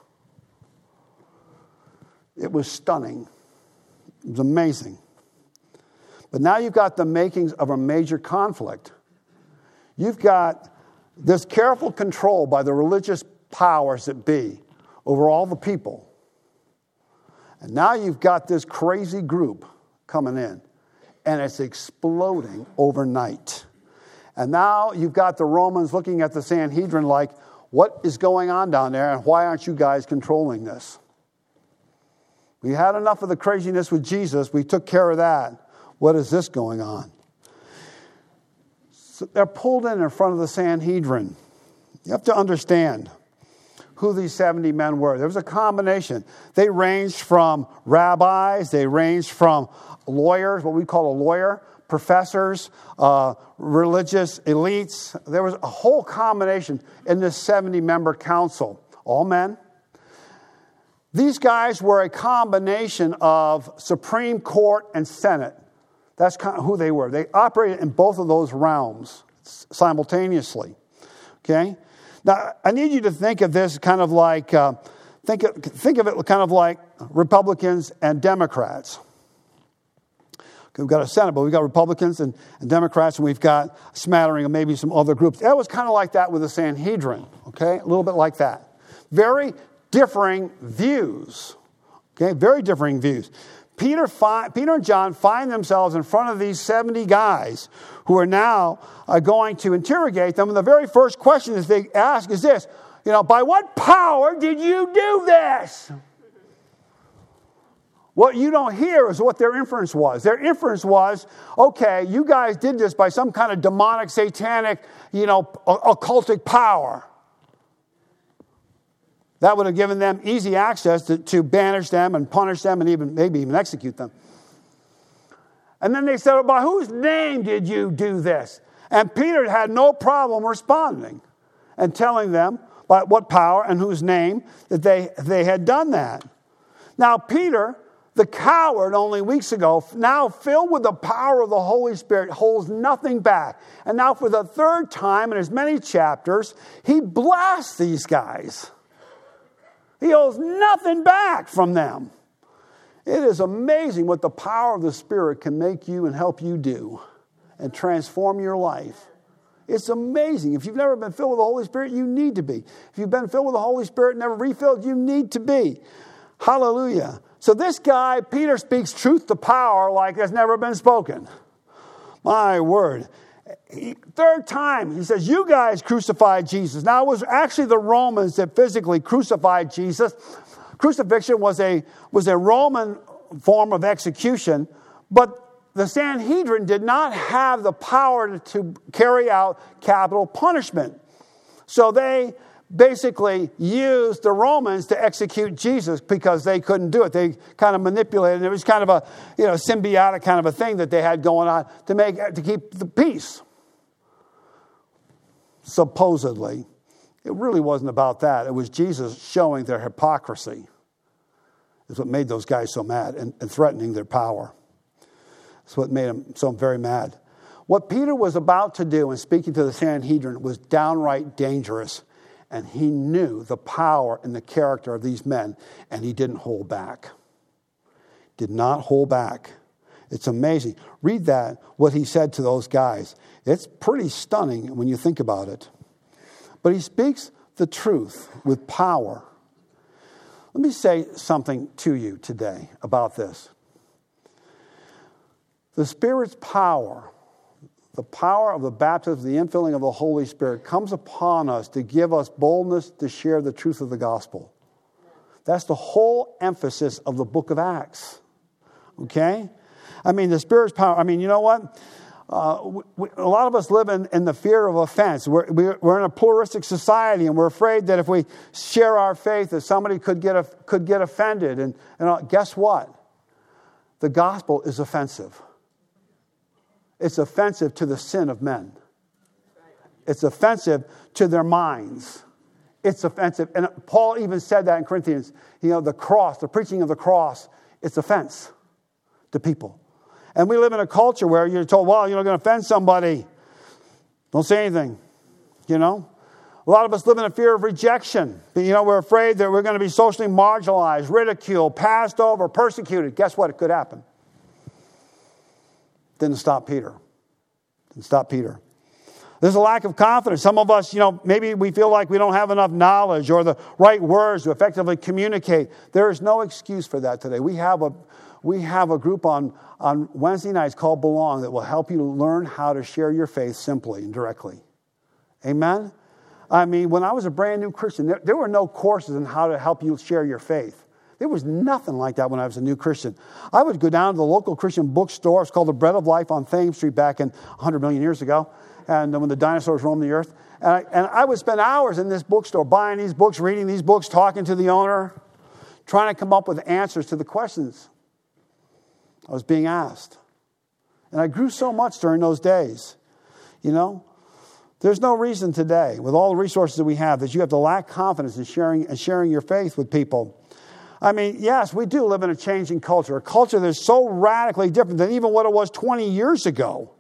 It was stunning. It was amazing. But now you've got the makings of a major conflict. You've got this careful control by the religious powers that be over all the people. And now you've got this crazy group coming in, and it's exploding overnight. And now you've got the Romans looking at the Sanhedrin like, what is going on down there, and why aren't you guys controlling this? We had enough of the craziness with Jesus, we took care of that. What is this going on? So they're pulled in in front of the Sanhedrin. You have to understand who these 70 men were. There was a combination. They ranged from rabbis, they ranged from lawyers, what we call a lawyer, professors, uh, religious elites. There was a whole combination in this 70 member council, all men. These guys were a combination of Supreme Court and Senate. That's kind of who they were. They operated in both of those realms simultaneously. Okay? Now, I need you to think of this kind of like, uh, think, of, think of it kind of like Republicans and Democrats. We've got a Senate, but we've got Republicans and, and, Democrats, and we've got a smattering of maybe some other groups. That was kind of like that with the Sanhedrin, okay? A little bit like that. Very differing views, okay? Very differing views. Peter, Peter and John find themselves in front of these 70 guys who are now uh, going to interrogate them. And the very first question that they ask is this you know, by what power did you do this? What you don't hear is what their inference was. Their inference was, okay, you guys did this by some kind of demonic, satanic, you know, occultic power. That would have given them easy access to, to banish them and punish them and even maybe even execute them. And then they said, By whose name did you do this? And Peter had no problem responding and telling them by what power and whose name that they, they had done that. Now, Peter, the coward only weeks ago, now filled with the power of the Holy Spirit, holds nothing back. And now, for the third time in as many chapters, he blasts these guys. He holds nothing back from them. It is amazing what the power of the Spirit can make you and help you do and transform your life. It's amazing. If you've never been filled with the Holy Spirit, you need to be. If you've been filled with the Holy Spirit and never refilled, you need to be. Hallelujah. So this guy, Peter, speaks truth to power like has never been spoken. My word. Third time, he says, You guys crucified Jesus. Now, it was actually the Romans that physically crucified Jesus. Crucifixion was a, was a Roman form of execution, but the Sanhedrin did not have the power to carry out capital punishment. So they basically used the Romans to execute Jesus because they couldn't do it. They kind of manipulated. It was kind of a you know symbiotic kind of a thing that they had going on to make to keep the peace. Supposedly, it really wasn't about that. It was Jesus showing their hypocrisy. Is what made those guys so mad and, and threatening their power. That's what made them so very mad. What Peter was about to do in speaking to the Sanhedrin was downright dangerous and he knew the power and the character of these men, and he didn't hold back. Did not hold back. It's amazing. Read that, what he said to those guys. It's pretty stunning when you think about it. But he speaks the truth with power. Let me say something to you today about this. The Spirit's power the power of the baptism, the infilling of the Holy Spirit comes upon us to give us boldness to share the truth of the gospel. That's the whole emphasis of the book of Acts. Okay? I mean, the Spirit's power. I mean, you know what? Uh, we, a lot of us live in, in the fear of offense. We're, we're in a pluralistic society, and we're afraid that if we share our faith, that somebody could get, could get offended. And, and uh, guess what? The gospel is offensive. It's offensive to the sin of men. It's offensive to their minds. It's offensive. And Paul even said that in Corinthians. You know, the cross, the preaching of the cross, it's offense to people. And we live in a culture where you're told, well, you're going to offend somebody. Don't say anything. You know? A lot of us live in a fear of rejection. You know, we're afraid that we're going to be socially marginalized, ridiculed, passed over, persecuted. Guess what? It could happen. Didn't stop Peter. Didn't stop Peter. There's a lack of confidence. Some of us, you know, maybe we feel like we don't have enough knowledge or the right words to effectively communicate. There is no excuse for that today. We have a, we have a group on, on Wednesday nights called Belong that will help you learn how to share your faith simply and directly. Amen? I mean, when I was a brand new Christian, there, there were no courses on how to help you share your faith. There was nothing like that when I was a new Christian. I would go down to the local Christian bookstore. It's called the Bread of Life on Thames Street back in 100 million years ago, and uh, when the dinosaurs roamed the earth. And I, and I would spend hours in this bookstore buying these books, reading these books, talking to the owner, trying to come up with answers to the questions I was being asked. And I grew so much during those days. You know, there's no reason today, with all the resources that we have, that you have to lack confidence in sharing and sharing your faith with people. I mean, yes, we do live in a changing culture, a culture that's so radically different than even what it was 20 years ago.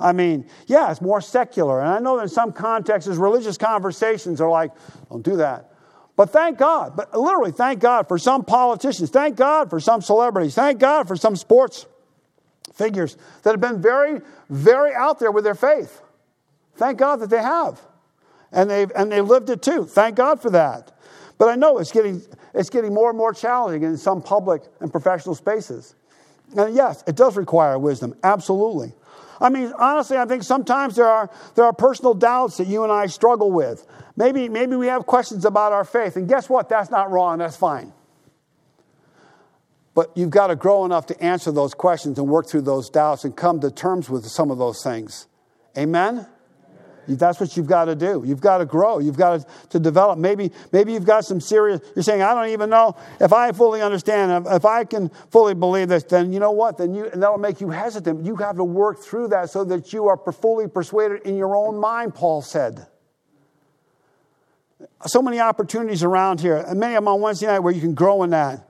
I mean, yeah, it's more secular. And I know that in some contexts, religious conversations are like, don't do that. But thank God, but literally thank God for some politicians, thank God for some celebrities, thank God for some sports figures that have been very, very out there with their faith. Thank God that they have. And they've, and they've lived it too. Thank God for that. But I know it's getting, it's getting more and more challenging in some public and professional spaces. And yes, it does require wisdom, absolutely. I mean, honestly, I think sometimes there are, there are personal doubts that you and I struggle with. Maybe, maybe we have questions about our faith. And guess what? That's not wrong, that's fine. But you've got to grow enough to answer those questions and work through those doubts and come to terms with some of those things. Amen? That's what you've got to do. You've got to grow. You've got to, develop. Maybe, maybe you've got some serious, you're saying, I don't even know if I fully understand, if I can fully believe this, then you know what? Then you, and that'll make you hesitant. You have to work through that so that you are fully persuaded in your own mind, Paul said. So many opportunities around here, and many of them on Wednesday night where you can grow in that.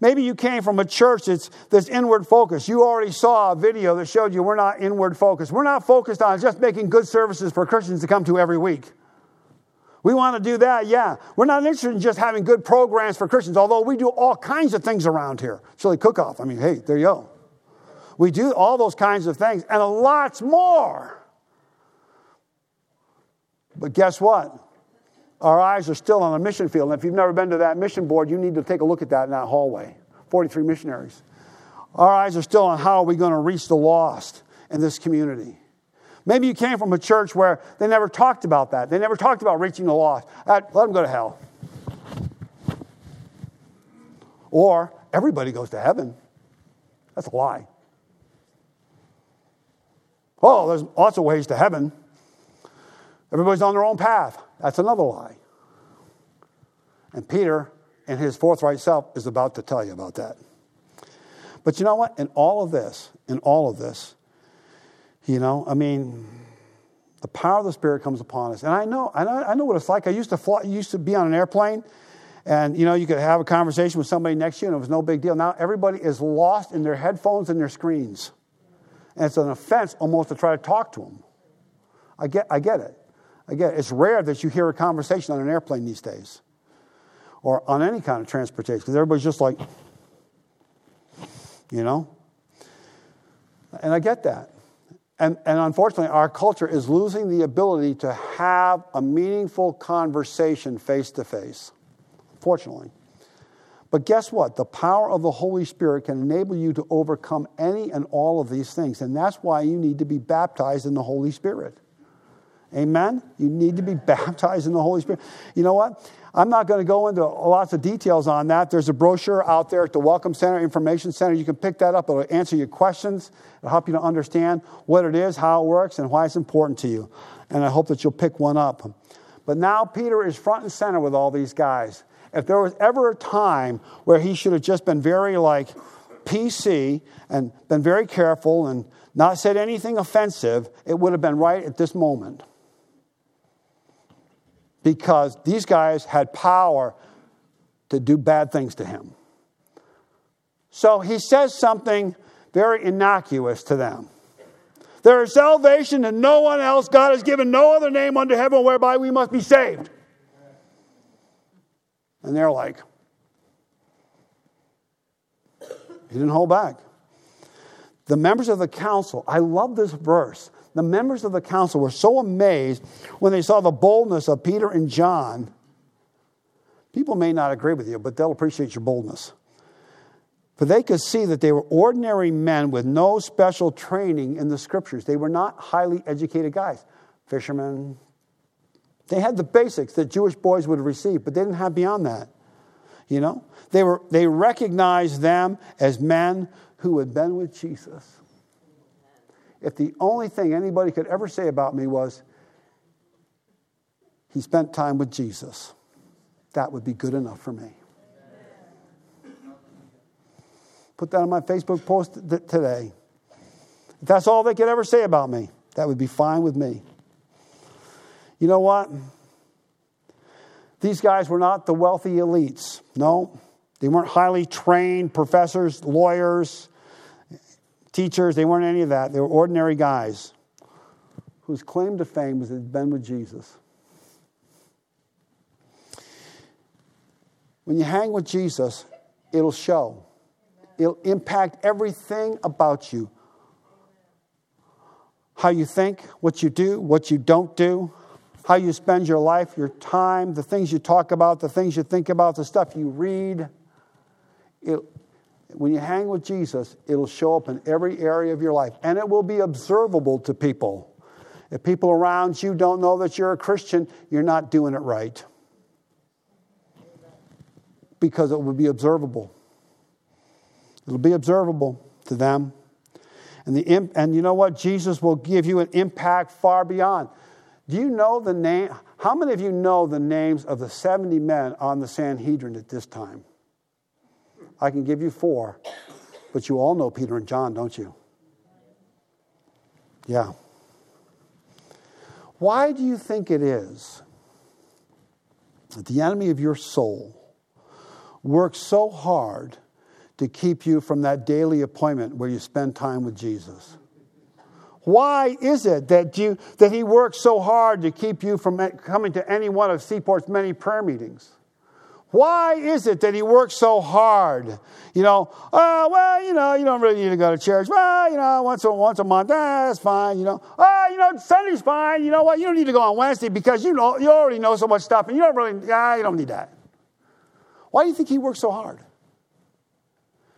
Maybe you came from a church that's, that's inward focused. You already saw a video that showed you we're not inward focused. We're not focused on just making good services for Christians to come to every week. We want to do that, yeah. We're not interested in just having good programs for Christians, although we do all kinds of things around here. Chili cook off. I mean, hey, there you go. We do all those kinds of things and a lots more. But guess what? Our eyes are still on the mission field. And if you've never been to that mission board, you need to take a look at that in that hallway. 43 missionaries. Our eyes are still on how are we going to reach the lost in this community. Maybe you came from a church where they never talked about that. They never talked about reaching the lost. Uh, let them go to hell. Or everybody goes to heaven. That's a lie. Oh, there's lots of ways to heaven. Everybody's on their own path. That's another lie. And Peter, in his forthright self, is about to tell you about that. But you know what? In all of this, in all of this, you know, I mean, the power of the Spirit comes upon us. And I know, I know, I know what it's like. I used to fly, used to be on an airplane, and you know, you could have a conversation with somebody next to you, and it was no big deal. Now everybody is lost in their headphones and their screens, and it's an offense almost to try to talk to them. I get, I get it. Again, it's rare that you hear a conversation on an airplane these days or on any kind of transportation because everybody's just like, you know? And I get that. And, and unfortunately, our culture is losing the ability to have a meaningful conversation face to face, fortunately. But guess what? The power of the Holy Spirit can enable you to overcome any and all of these things. And that's why you need to be baptized in the Holy Spirit. Amen? You need to be [laughs] baptized in the Holy Spirit. You know what? I'm not going to go into lots of details on that. There's a brochure out there at the Welcome Center, Information Center. You can pick that up. It'll answer your questions. It'll help you to understand what it is, how it works, and why it's important to you. And I hope that you'll pick one up. But now Peter is front and center with all these guys. If there was ever a time where he should have just been very like PC and been very careful and not said anything offensive, it would have been right at this moment because these guys had power to do bad things to him. So he says something very innocuous to them. There is salvation in no one else. God has given no other name under heaven whereby we must be saved. And they're like, he didn't hold back. The members of the council, I love this verse the members of the council were so amazed when they saw the boldness of Peter and John. People may not agree with you, but they'll appreciate your boldness. For they could see that they were ordinary men with no special training in the scriptures. They were not highly educated guys, fishermen. They had the basics that Jewish boys would receive, but they didn't have beyond that. You know? They, were, they recognized them as men who had been with Jesus if the only thing anybody could ever say about me was, he spent time with Jesus. That would be good enough for me. Put that on my Facebook post today. If that's all they could ever say about me, that would be fine with me. You know what? These guys were not the wealthy elites. No, they weren't highly trained professors, lawyers, teachers. They weren't any of that. They were ordinary guys whose claim to fame was they'd been with Jesus. When you hang with Jesus, it'll show. It'll impact everything about you. How you think, what you do, what you don't do, how you spend your life, your time, the things you talk about, the things you think about, the stuff you read. It, when you hang with Jesus, it'll show up in every area of your life, and it will be observable to people. If people around you don't know that you're a Christian, you're not doing it right. Because it will be observable. It'll be observable to them. And, the, and you know what? Jesus will give you an impact far beyond. Do you know the name? How many of you know the names of the 70 men on the Sanhedrin at this time? I can give you four, but you all know Peter and John, don't you? Yeah. Why do you think it is that the enemy of your soul works so hard to keep you from that daily appointment where you spend time with Jesus? Why is it that, you, that he works so hard to keep you from coming to any one of Seaport's many prayer meetings? Why is it that he works so hard? You know, oh, well, you know, you don't really need to go to church. Well, you know, once a, once a month, ah, that's fine, you know. Oh, you know, Sunday's fine. You know what? You don't need to go on Wednesday because you know you already know so much stuff and you don't really, yeah, you don't need that. Why do you think he works so hard?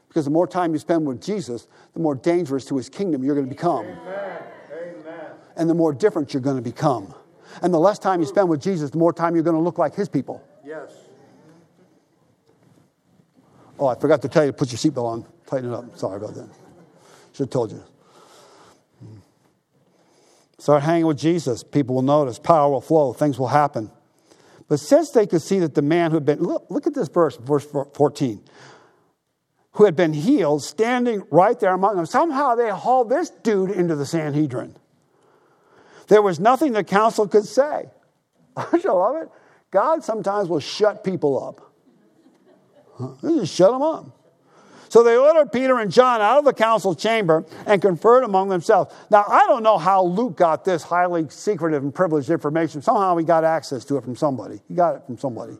Because the more time you spend with Jesus, the more dangerous to his kingdom you're going to become. Amen. Amen. And the more different you're going to become. And the less time you spend with Jesus, the more time you're going to look like his people. Yes. Oh, I forgot to tell you to put your seatbelt on. Tighten it up. Sorry about that. Should have told you. Hmm. Start hanging with Jesus. People will notice. Power will flow. Things will happen. But since they could see that the man who had been, look, look at this verse, verse 14, who had been healed, standing right there among them, somehow they hauled this dude into the Sanhedrin. There was nothing the council could say. [laughs] Don't you love it? God sometimes will shut people up. They just shut them up. So they ordered Peter and John out of the council chamber and conferred among themselves. Now, I don't know how Luke got this highly secretive and privileged information. Somehow he got access to it from somebody. He got it from somebody.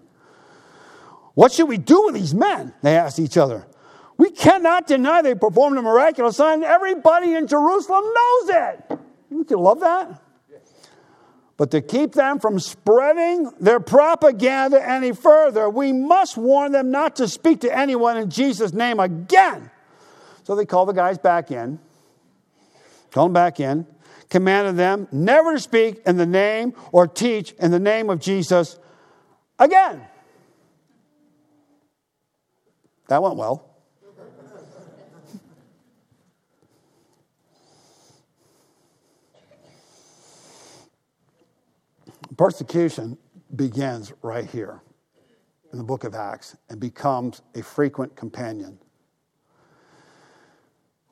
What should we do with these men? They asked each other. We cannot deny they performed a miraculous sign. Everybody in Jerusalem knows it. You love that? But to keep them from spreading their propaganda any further, we must warn them not to speak to anyone in Jesus' name again. So they called the guys back in, called them back in, commanded them never to speak in the name or teach in the name of Jesus again. That went well. Persecution begins right here in the book of Acts and becomes a frequent companion.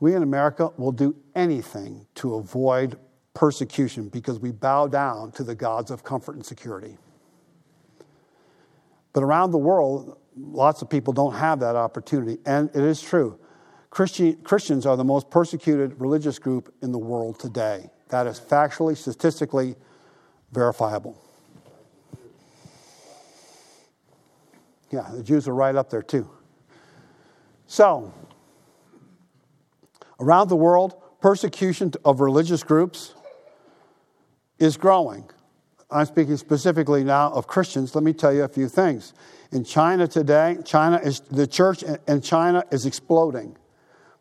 We in America will do anything to avoid persecution because we bow down to the gods of comfort and security. But around the world, lots of people don't have that opportunity. And it is true. Christian, Christians are the most persecuted religious group in the world today. That is factually, statistically verifiable. Yeah, the Jews are right up there too. So, around the world, persecution of religious groups is growing. I'm speaking specifically now of Christians. Let me tell you a few things. In China today, China is the church in China is exploding.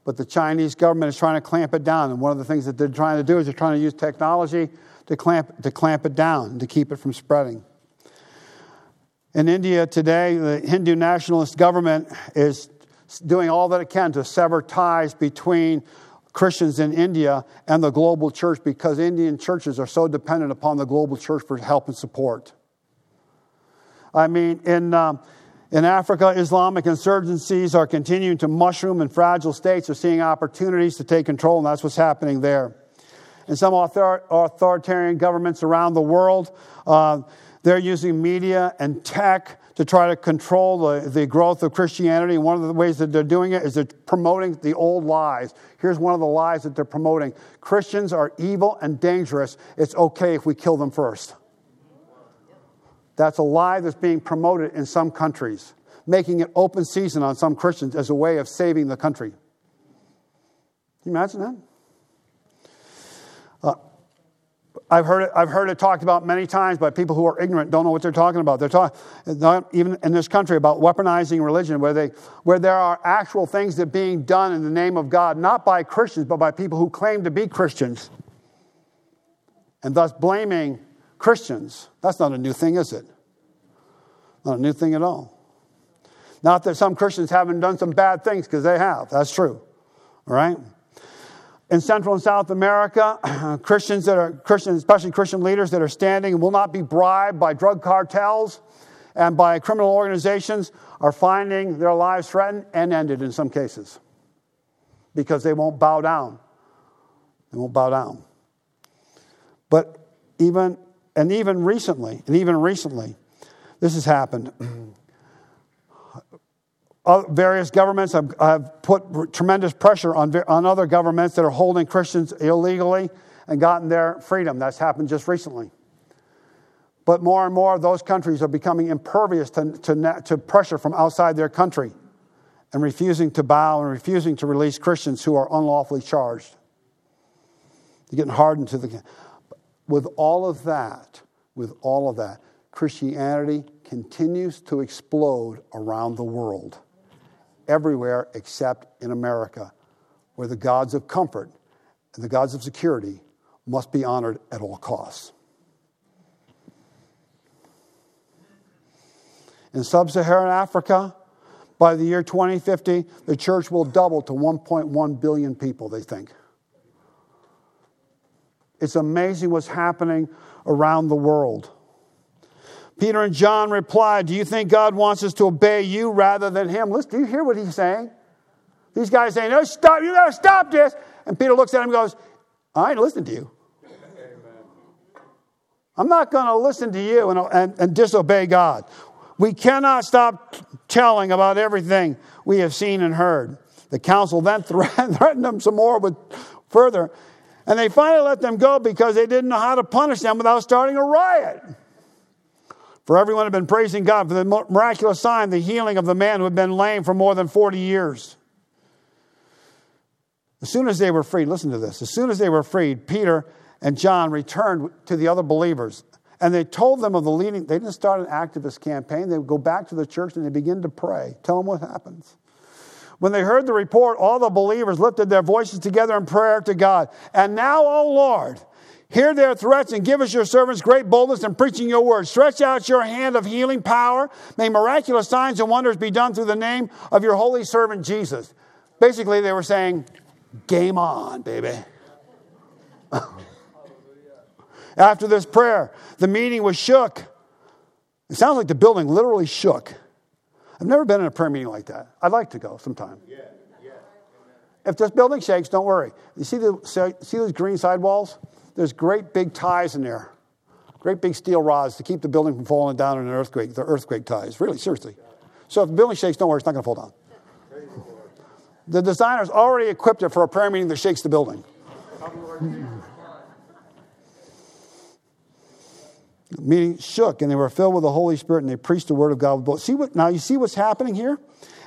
But the Chinese government is trying to clamp it down. And one of the things that they're trying to do is they're trying to use technology to clamp, to clamp it down, to keep it from spreading. In India today, the Hindu nationalist government is doing all that it can to sever ties between Christians in India and the global church because Indian churches are so dependent upon the global church for help and support. I mean, in, um, in Africa, Islamic insurgencies are continuing to mushroom in fragile states. They're seeing opportunities to take control, and that's what's happening there. In some author- authoritarian governments around the world, uh, they're using media and tech to try to control the, the growth of Christianity. And one of the ways that they're doing it is they're promoting the old lies. Here's one of the lies that they're promoting Christians are evil and dangerous. It's okay if we kill them first. That's a lie that's being promoted in some countries, making it open season on some Christians as a way of saving the country. Can you imagine that? Uh, I've heard it, I've heard it talked about many times by people who are ignorant, don't know what they're talking about. They're talking, even in this country, about weaponizing religion, where, they, where there are actual things that are being done in the name of God, not by Christians, but by people who claim to be Christians, and thus blaming Christians. That's not a new thing, is it? Not a new thing at all. Not that some Christians haven't done some bad things, because they have. That's true. All right? In Central and South America, [clears throat] Christians that are Christians, especially Christian leaders that are standing and will not be bribed by drug cartels and by criminal organizations are finding their lives threatened and ended in some cases because they won't bow down. They won't bow down. But even and even recently, and even recently, this has happened. [clears throat] various governments have, have put tremendous pressure on, on other governments that are holding Christians illegally and gotten their freedom. That's happened just recently. But more and more, of those countries are becoming impervious to, to, to pressure from outside their country and refusing to bow and refusing to release Christians who are unlawfully charged. They're getting hardened to the. With all of that, with all of that, Christianity continues to explode around the world everywhere except in America, where the gods of comfort and the gods of security must be honored at all costs. In sub Saharan Africa, by the year 2050, the church will double to 1.1 billion people, they think. It's amazing what's happening around the world. Peter and John replied, Do you think God wants us to obey you rather than him? Listen, do you hear what he's saying? These guys saying, No, stop, you gotta stop this. And Peter looks at him and goes, I ain't listening to you. I'm not to listen to you and, and, and, disobey God. We cannot stop telling about everything we have seen and heard. The council then [laughs] threatened them some more with further, and they finally let them go because they didn't know how to punish them without starting a riot. For everyone had been praising God for the miraculous sign, the healing of the man who had been lame for more than 40 years. As soon as they were freed, listen to this. As soon as they were freed, Peter and John returned to the other believers. And they told them of the leading, they didn't start an activist campaign. They would go back to the church and they begin to pray. Tell them what happens. When they heard the report, all the believers lifted their voices together in prayer to God. And now, O Lord, Hear their threats and give us your servants great boldness in preaching your word. Stretch out your hand of healing power. May miraculous signs and wonders be done through the name of your holy servant Jesus. Basically, they were saying, Game on, baby. [laughs] After this prayer, the meeting was shook. It sounds like the building literally shook. I've never been in a prayer meeting like that. I'd like to go sometime. Yeah, yeah. If this building shakes, don't worry. You see, the, see those green sidewalls? There's great big ties in there, great big steel rods to keep the building from falling down in an earthquake, the earthquake ties. Really, seriously. So if the building shakes, don't worry, it's not going to fall down. The designer's already equipped it for a prayer meeting that shakes the building. The meeting shook and they were filled with the Holy Spirit and they preached the word of God. See what, now you see what's happening here?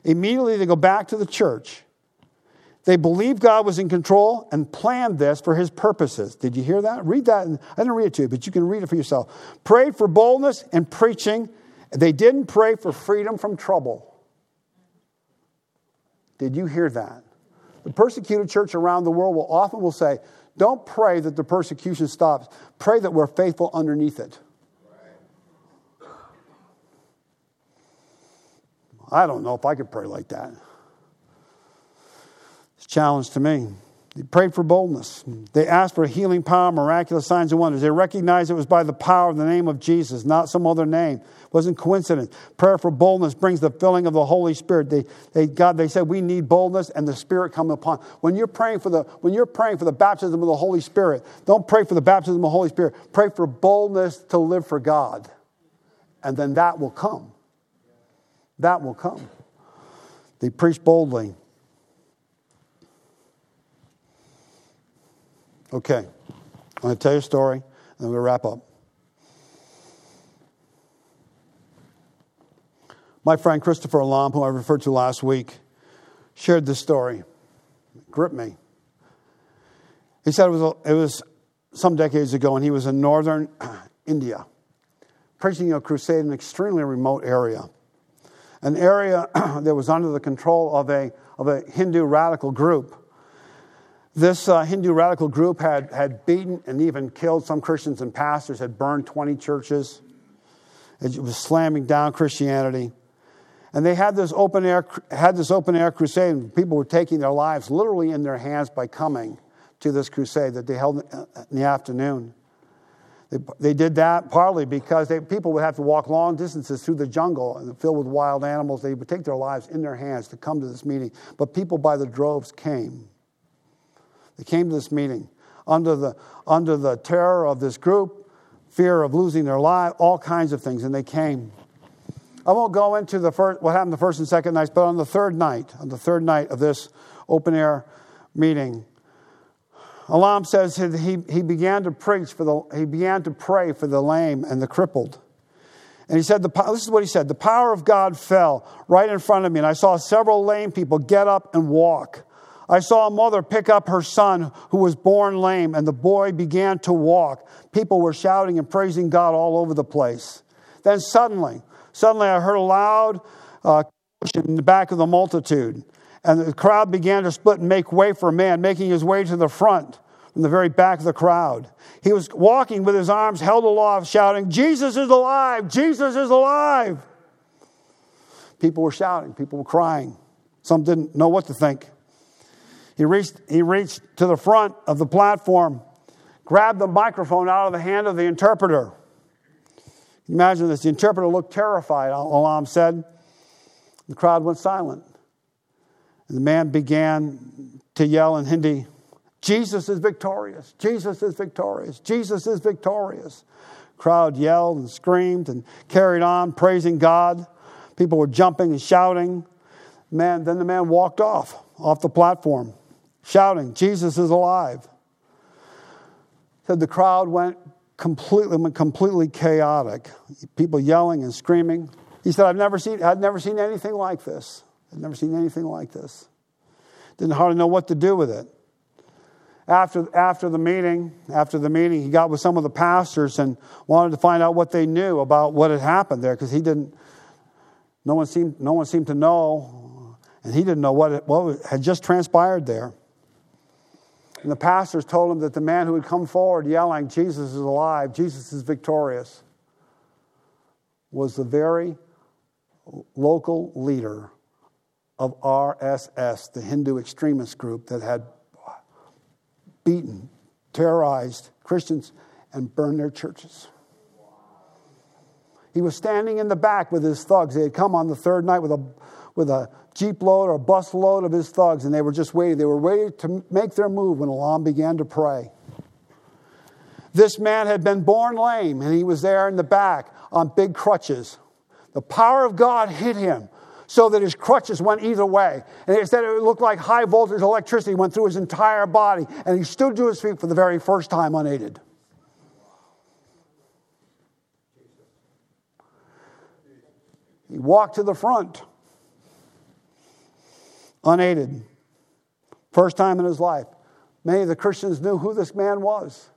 Immediately they go back to the church they believed God was in control and planned this for his purposes. Did you hear that? Read that. I didn't read it to you, but you can read it for yourself. Prayed for boldness and preaching. They didn't pray for freedom from trouble. Did you hear that? The persecuted church around the world will often will say, don't pray that the persecution stops. Pray that we're faithful underneath it. I don't know if I could pray like that challenge to me. They prayed for boldness. They asked for healing power, miraculous signs and wonders. They recognized it was by the power of the name of Jesus, not some other name. It wasn't coincidence. Prayer for boldness brings the filling of the Holy Spirit. They, they, God, they said we need boldness and the Spirit come upon. When you're praying for the when you're praying for the baptism of the Holy Spirit, don't pray for the baptism of the Holy Spirit. Pray for boldness to live for God, and then that will come. That will come. They preached boldly. Okay, I'm going to tell you a story, and then we'll wrap up. My friend Christopher Alam, who I referred to last week, shared this story. It gripped me. He said it was, it was some decades ago, and he was in northern [clears throat] India, preaching a crusade in an extremely remote area. An area [clears throat] that was under the control of a, of a Hindu radical group this uh, Hindu radical group had, had beaten and even killed some Christians and pastors, had burned 20 churches. It was slamming down Christianity. And they had this open air, had this open air crusade, and people were taking their lives literally in their hands by coming to this crusade that they held in the afternoon. They, they did that partly because they, people would have to walk long distances through the jungle and filled with wild animals. They would take their lives in their hands to come to this meeting. But people by the droves came. They came to this meeting under the, under the terror of this group, fear of losing their life, all kinds of things, and they came. I won't go into the first, what happened the first and second nights, but on the third night, on the third night of this open air meeting, Alam says he, he began to preach for the, he began to pray for the lame and the crippled. And he said, the, this is what he said the power of God fell right in front of me, and I saw several lame people get up and walk. I saw a mother pick up her son who was born lame, and the boy began to walk. People were shouting and praising God all over the place. Then suddenly, suddenly I heard a loud uh, in the back of the multitude, and the crowd began to split and make way for a man, making his way to the front from the very back of the crowd. He was walking with his arms held aloft, shouting, Jesus is alive! Jesus is alive! People were shouting, people were crying. Some didn't know what to think. He reached, he reached to the front of the platform, grabbed the microphone out of the hand of the interpreter. Imagine this. The interpreter looked terrified, Alam said. The crowd went silent. And the man began to yell in Hindi, Jesus is victorious. Jesus is victorious. Jesus is victorious. Crowd yelled and screamed and carried on praising God. People were jumping and shouting. Man, then the man walked off, off the platform shouting, Jesus is alive. Said the crowd went completely, went completely chaotic. People yelling and screaming. He said, I've never seen, I'd never seen anything like this. I've never seen anything like this. Didn't hardly know what to do with it. After, after the meeting, after the meeting, he got with some of the pastors and wanted to find out what they knew about what had happened there because he didn't, no one seemed, no one seemed to know, and he didn't know what, what had just transpired there. And the pastors told him that the man who had come forward yelling, Jesus is alive, Jesus is victorious, was the very local leader of RSS, the Hindu extremist group that had beaten, terrorized Christians, and burned their churches. He was standing in the back with his thugs. They had come on the third night with a, with a jeep load or a bus load of his thugs, and they were just waiting. They were waiting to make their move when Alam began to pray. This man had been born lame, and he was there in the back on big crutches. The power of God hit him so that his crutches went either way. And they said it looked like high voltage electricity went through his entire body, and he stood to his feet for the very first time unaided. He walked to the front unaided. First time in his life. Many of the Christians knew who this man was,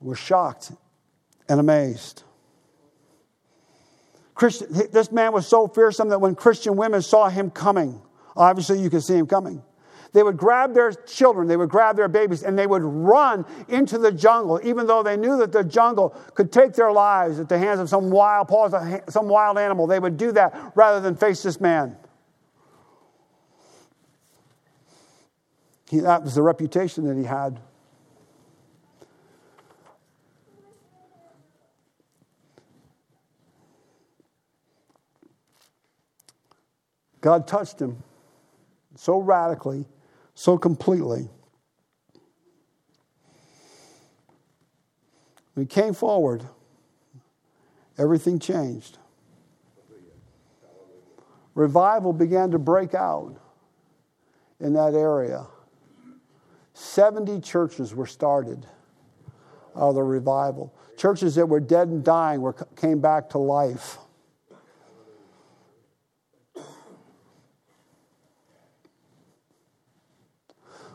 were shocked and amazed. Christian, this man was so fearsome that when Christian women saw him coming, obviously you could see him coming, they would grab their children, they would grab their babies, and they would run into the jungle, even though they knew that the jungle could take their lives at the hands of some wild, some wild animal. They would do that rather than face this man. He, that was the reputation that he had. God touched him so radically, so completely. When he came forward, everything changed. Revival began to break out in that area. 70 churches were started of the revival. Churches that were dead and dying were, came back to life.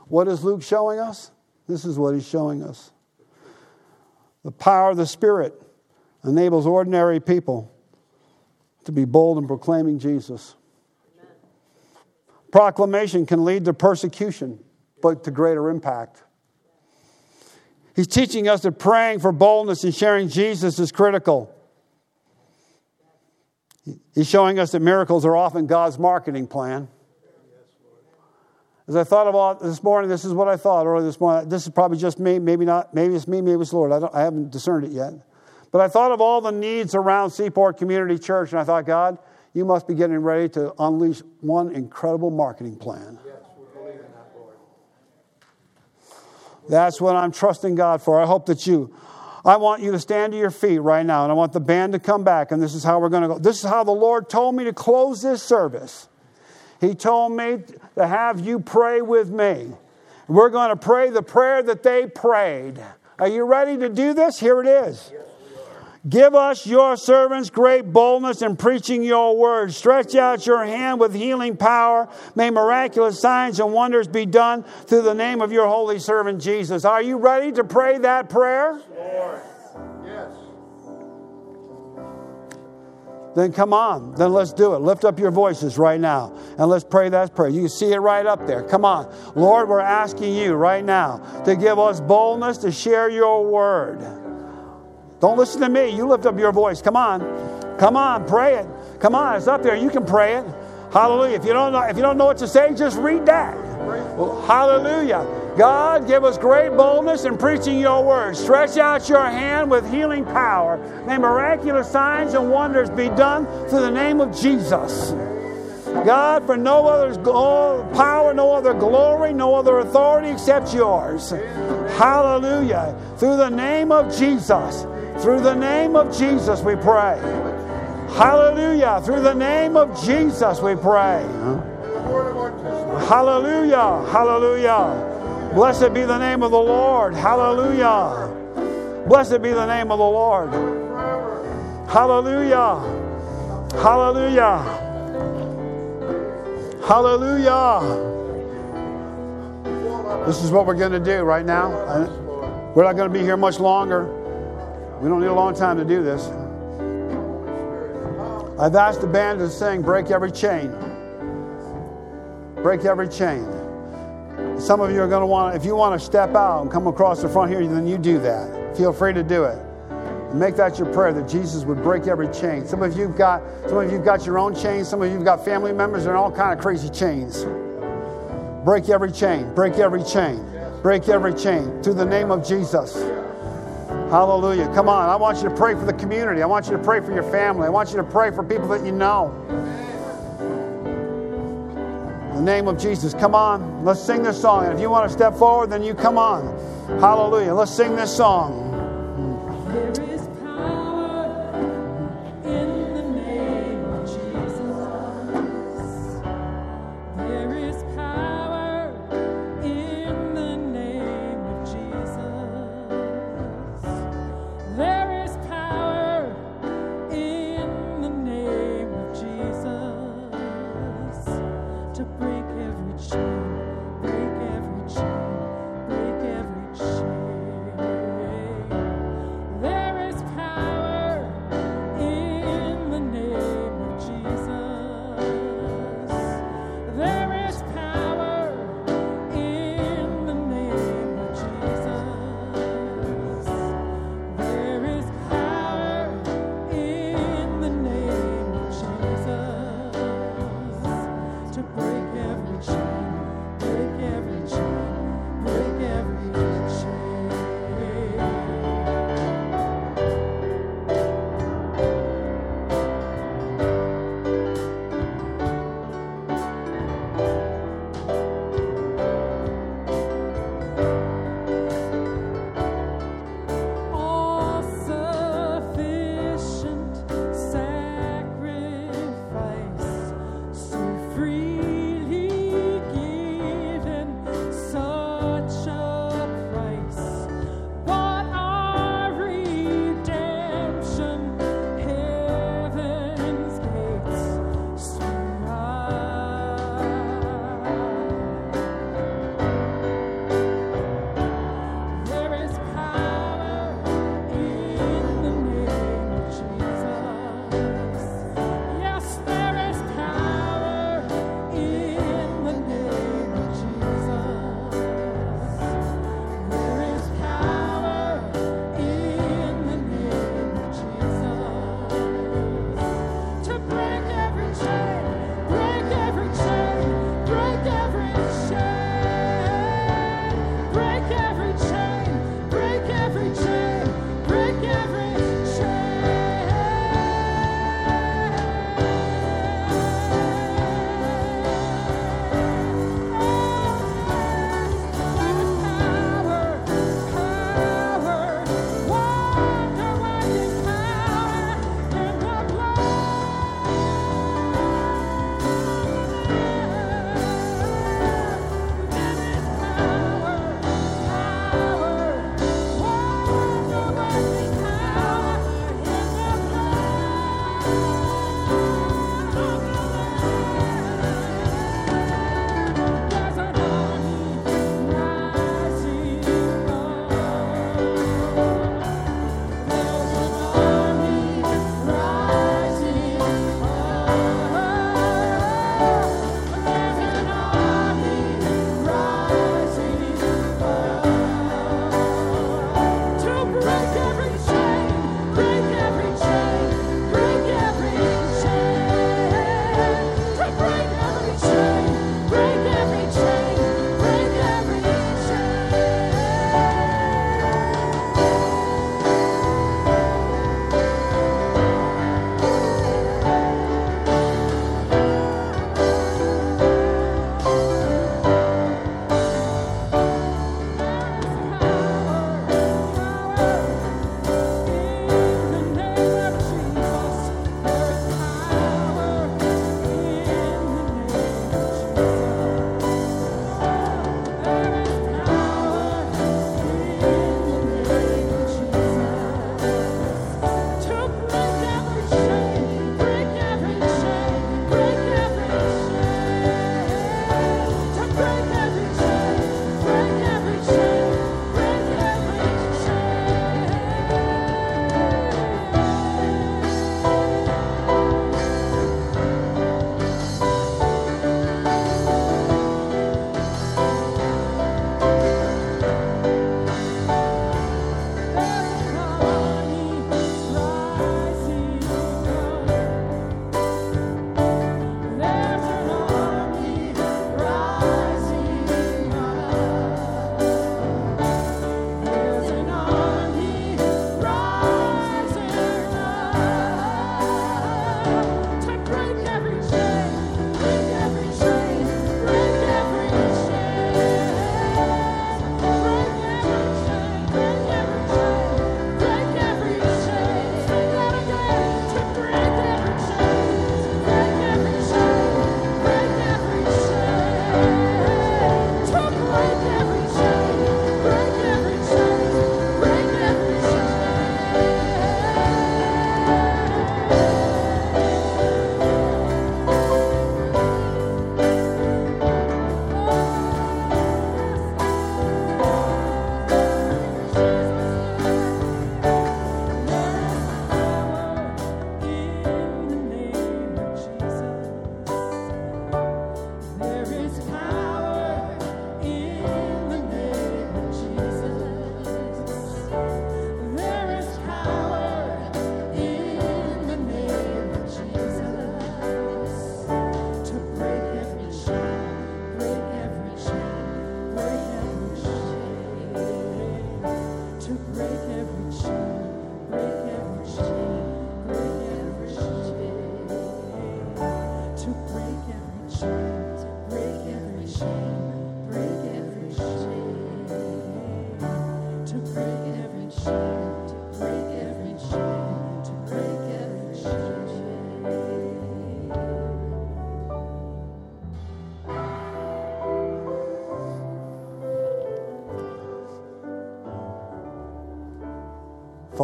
What is Luke showing us? This is what he's showing us. The power of the Spirit enables ordinary people to be bold in proclaiming Jesus. Proclamation can lead to persecution, but to greater impact. He's teaching us that praying for boldness and sharing Jesus is critical. He's showing us that miracles are often God's marketing plan. As I thought about this morning, this is what I thought earlier this morning. This is probably just me, maybe not, maybe it's me, maybe it's Lord. I, I haven't discerned it yet. But I thought of all the needs around Seaport Community Church, and I thought, God, you must be getting ready to unleash one incredible marketing plan. Yes, that, That's what I'm trusting God for. I hope that you. I want you to stand to your feet right now, and I want the band to come back, and this is how we're going to go. This is how the Lord told me to close this service. He told me to have you pray with me. We're going to pray the prayer that they prayed. Are you ready to do this? Here it is. Give us, your servants, great boldness in preaching your word. Stretch out your hand with healing power. May miraculous signs and wonders be done through the name of your holy servant Jesus. Are you ready to pray that prayer? Lord. Yes. Then come on. Then let's do it. Lift up your voices right now and let's pray that prayer. You can see it right up there. Come on. Lord, we're asking you right now to give us boldness to share your word. Don't listen to me. You lift up your voice. Come on. Come on, pray it. Come on, it's up there. You can pray it. Hallelujah. If you don't know, if you don't know what to say, just read that. Hallelujah. God, give us great boldness in preaching your word. Stretch out your hand with healing power. May miraculous signs and wonders be done through the name of Jesus. God, for no other power, no other glory, no other authority except yours. Hallelujah. Through the name of Jesus. Through the name of Jesus, we pray. Hallelujah. Through the name of Jesus, we pray. Hallelujah. Hallelujah. Blessed be the name of the Lord. Hallelujah. Blessed be the name of the Lord. Hallelujah. Hallelujah. Hallelujah. This is what we're going to do right now. We're not going to be here much longer. We don't need a long time to do this. I've asked the band to sing Break Every Chain. Break Every Chain. Some of you are going to want, if you want to step out and come across the front here, then you do that. Feel free to do it. Make that your prayer that Jesus would break every chain. Some of you've got, some of you've got your own chains. Some of you've got family members and all kind of crazy chains. Break every chain. Break every chain. Break every chain through the name of Jesus. Hallelujah. Come on. I want you to pray for the community. I want you to pray for your family. I want you to pray for people that you know. In the name of Jesus, come on. Let's sing this song. And if you want to step forward, then you come on. Hallelujah. Let's sing this song.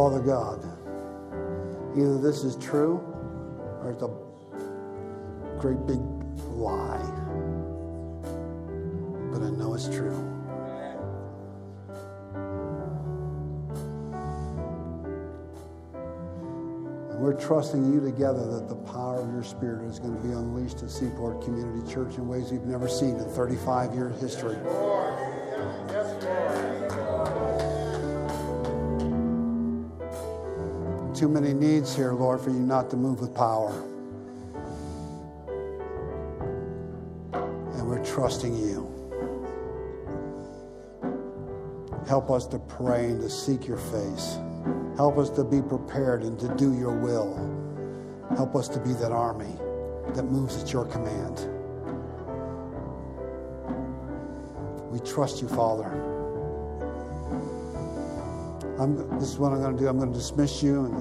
Father God, either this is true or it's a great big lie. But I know it's true. And we're trusting you together that the power of your Spirit is going to be unleashed at Seaport Community Church in ways we've never seen in 35 year history. Too many needs here, Lord, for you not to move with power. And we're trusting you. Help us to pray and to seek your face. Help us to be prepared and to do your will. Help us to be that army that moves at your command. We trust you, Father. I'm, this is what I'm going to do. I'm going to dismiss you, and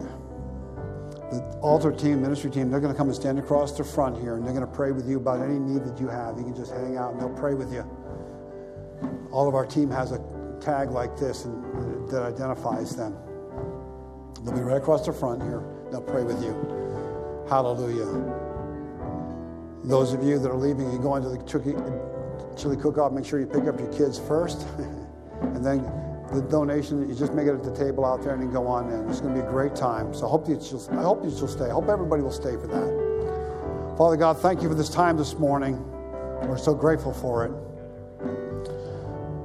the altar team, ministry team, they're going to come and stand across the front here, and they're going to pray with you about any need that you have. You can just hang out, and they'll pray with you. All of our team has a tag like this and, that identifies them. They'll be right across the front here. They'll pray with you. Hallelujah. Those of you that are leaving, you go into the chili, chili cook-off. Make sure you pick up your kids first, [laughs] and then the donation, you just make it at the table out there and then go on in. It's going to be a great time. So I hope, that you'll, I hope that you'll stay. I hope everybody will stay for that. Father God, thank you for this time this morning. We're so grateful for it.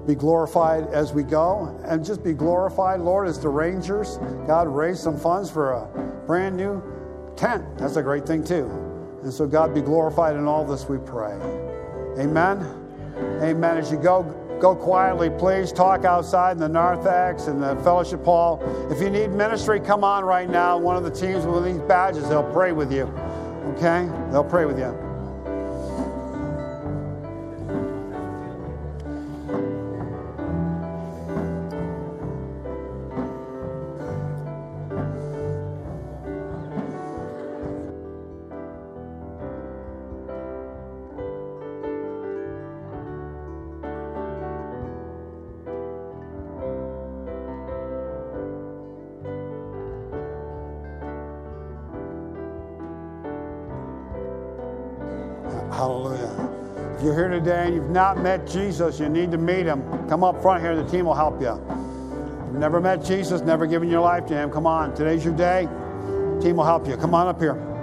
Be glorified as we go, and just be glorified, Lord, as the Rangers. God raised some funds for a brand new tent. That's a great thing, too. And so, God, be glorified in all this, we pray. Amen. Amen. As you go, go quietly, please. Talk outside in the narthex and the fellowship hall. If you need ministry, come on right now. One of the teams with these badges, they'll pray with you. Okay? They'll pray with you. Today and you've not met Jesus, you need to meet him. Come up front here, the team will help you. You've never met Jesus, never given your life to him, come on. Today's your day. Team will help you. Come on up here.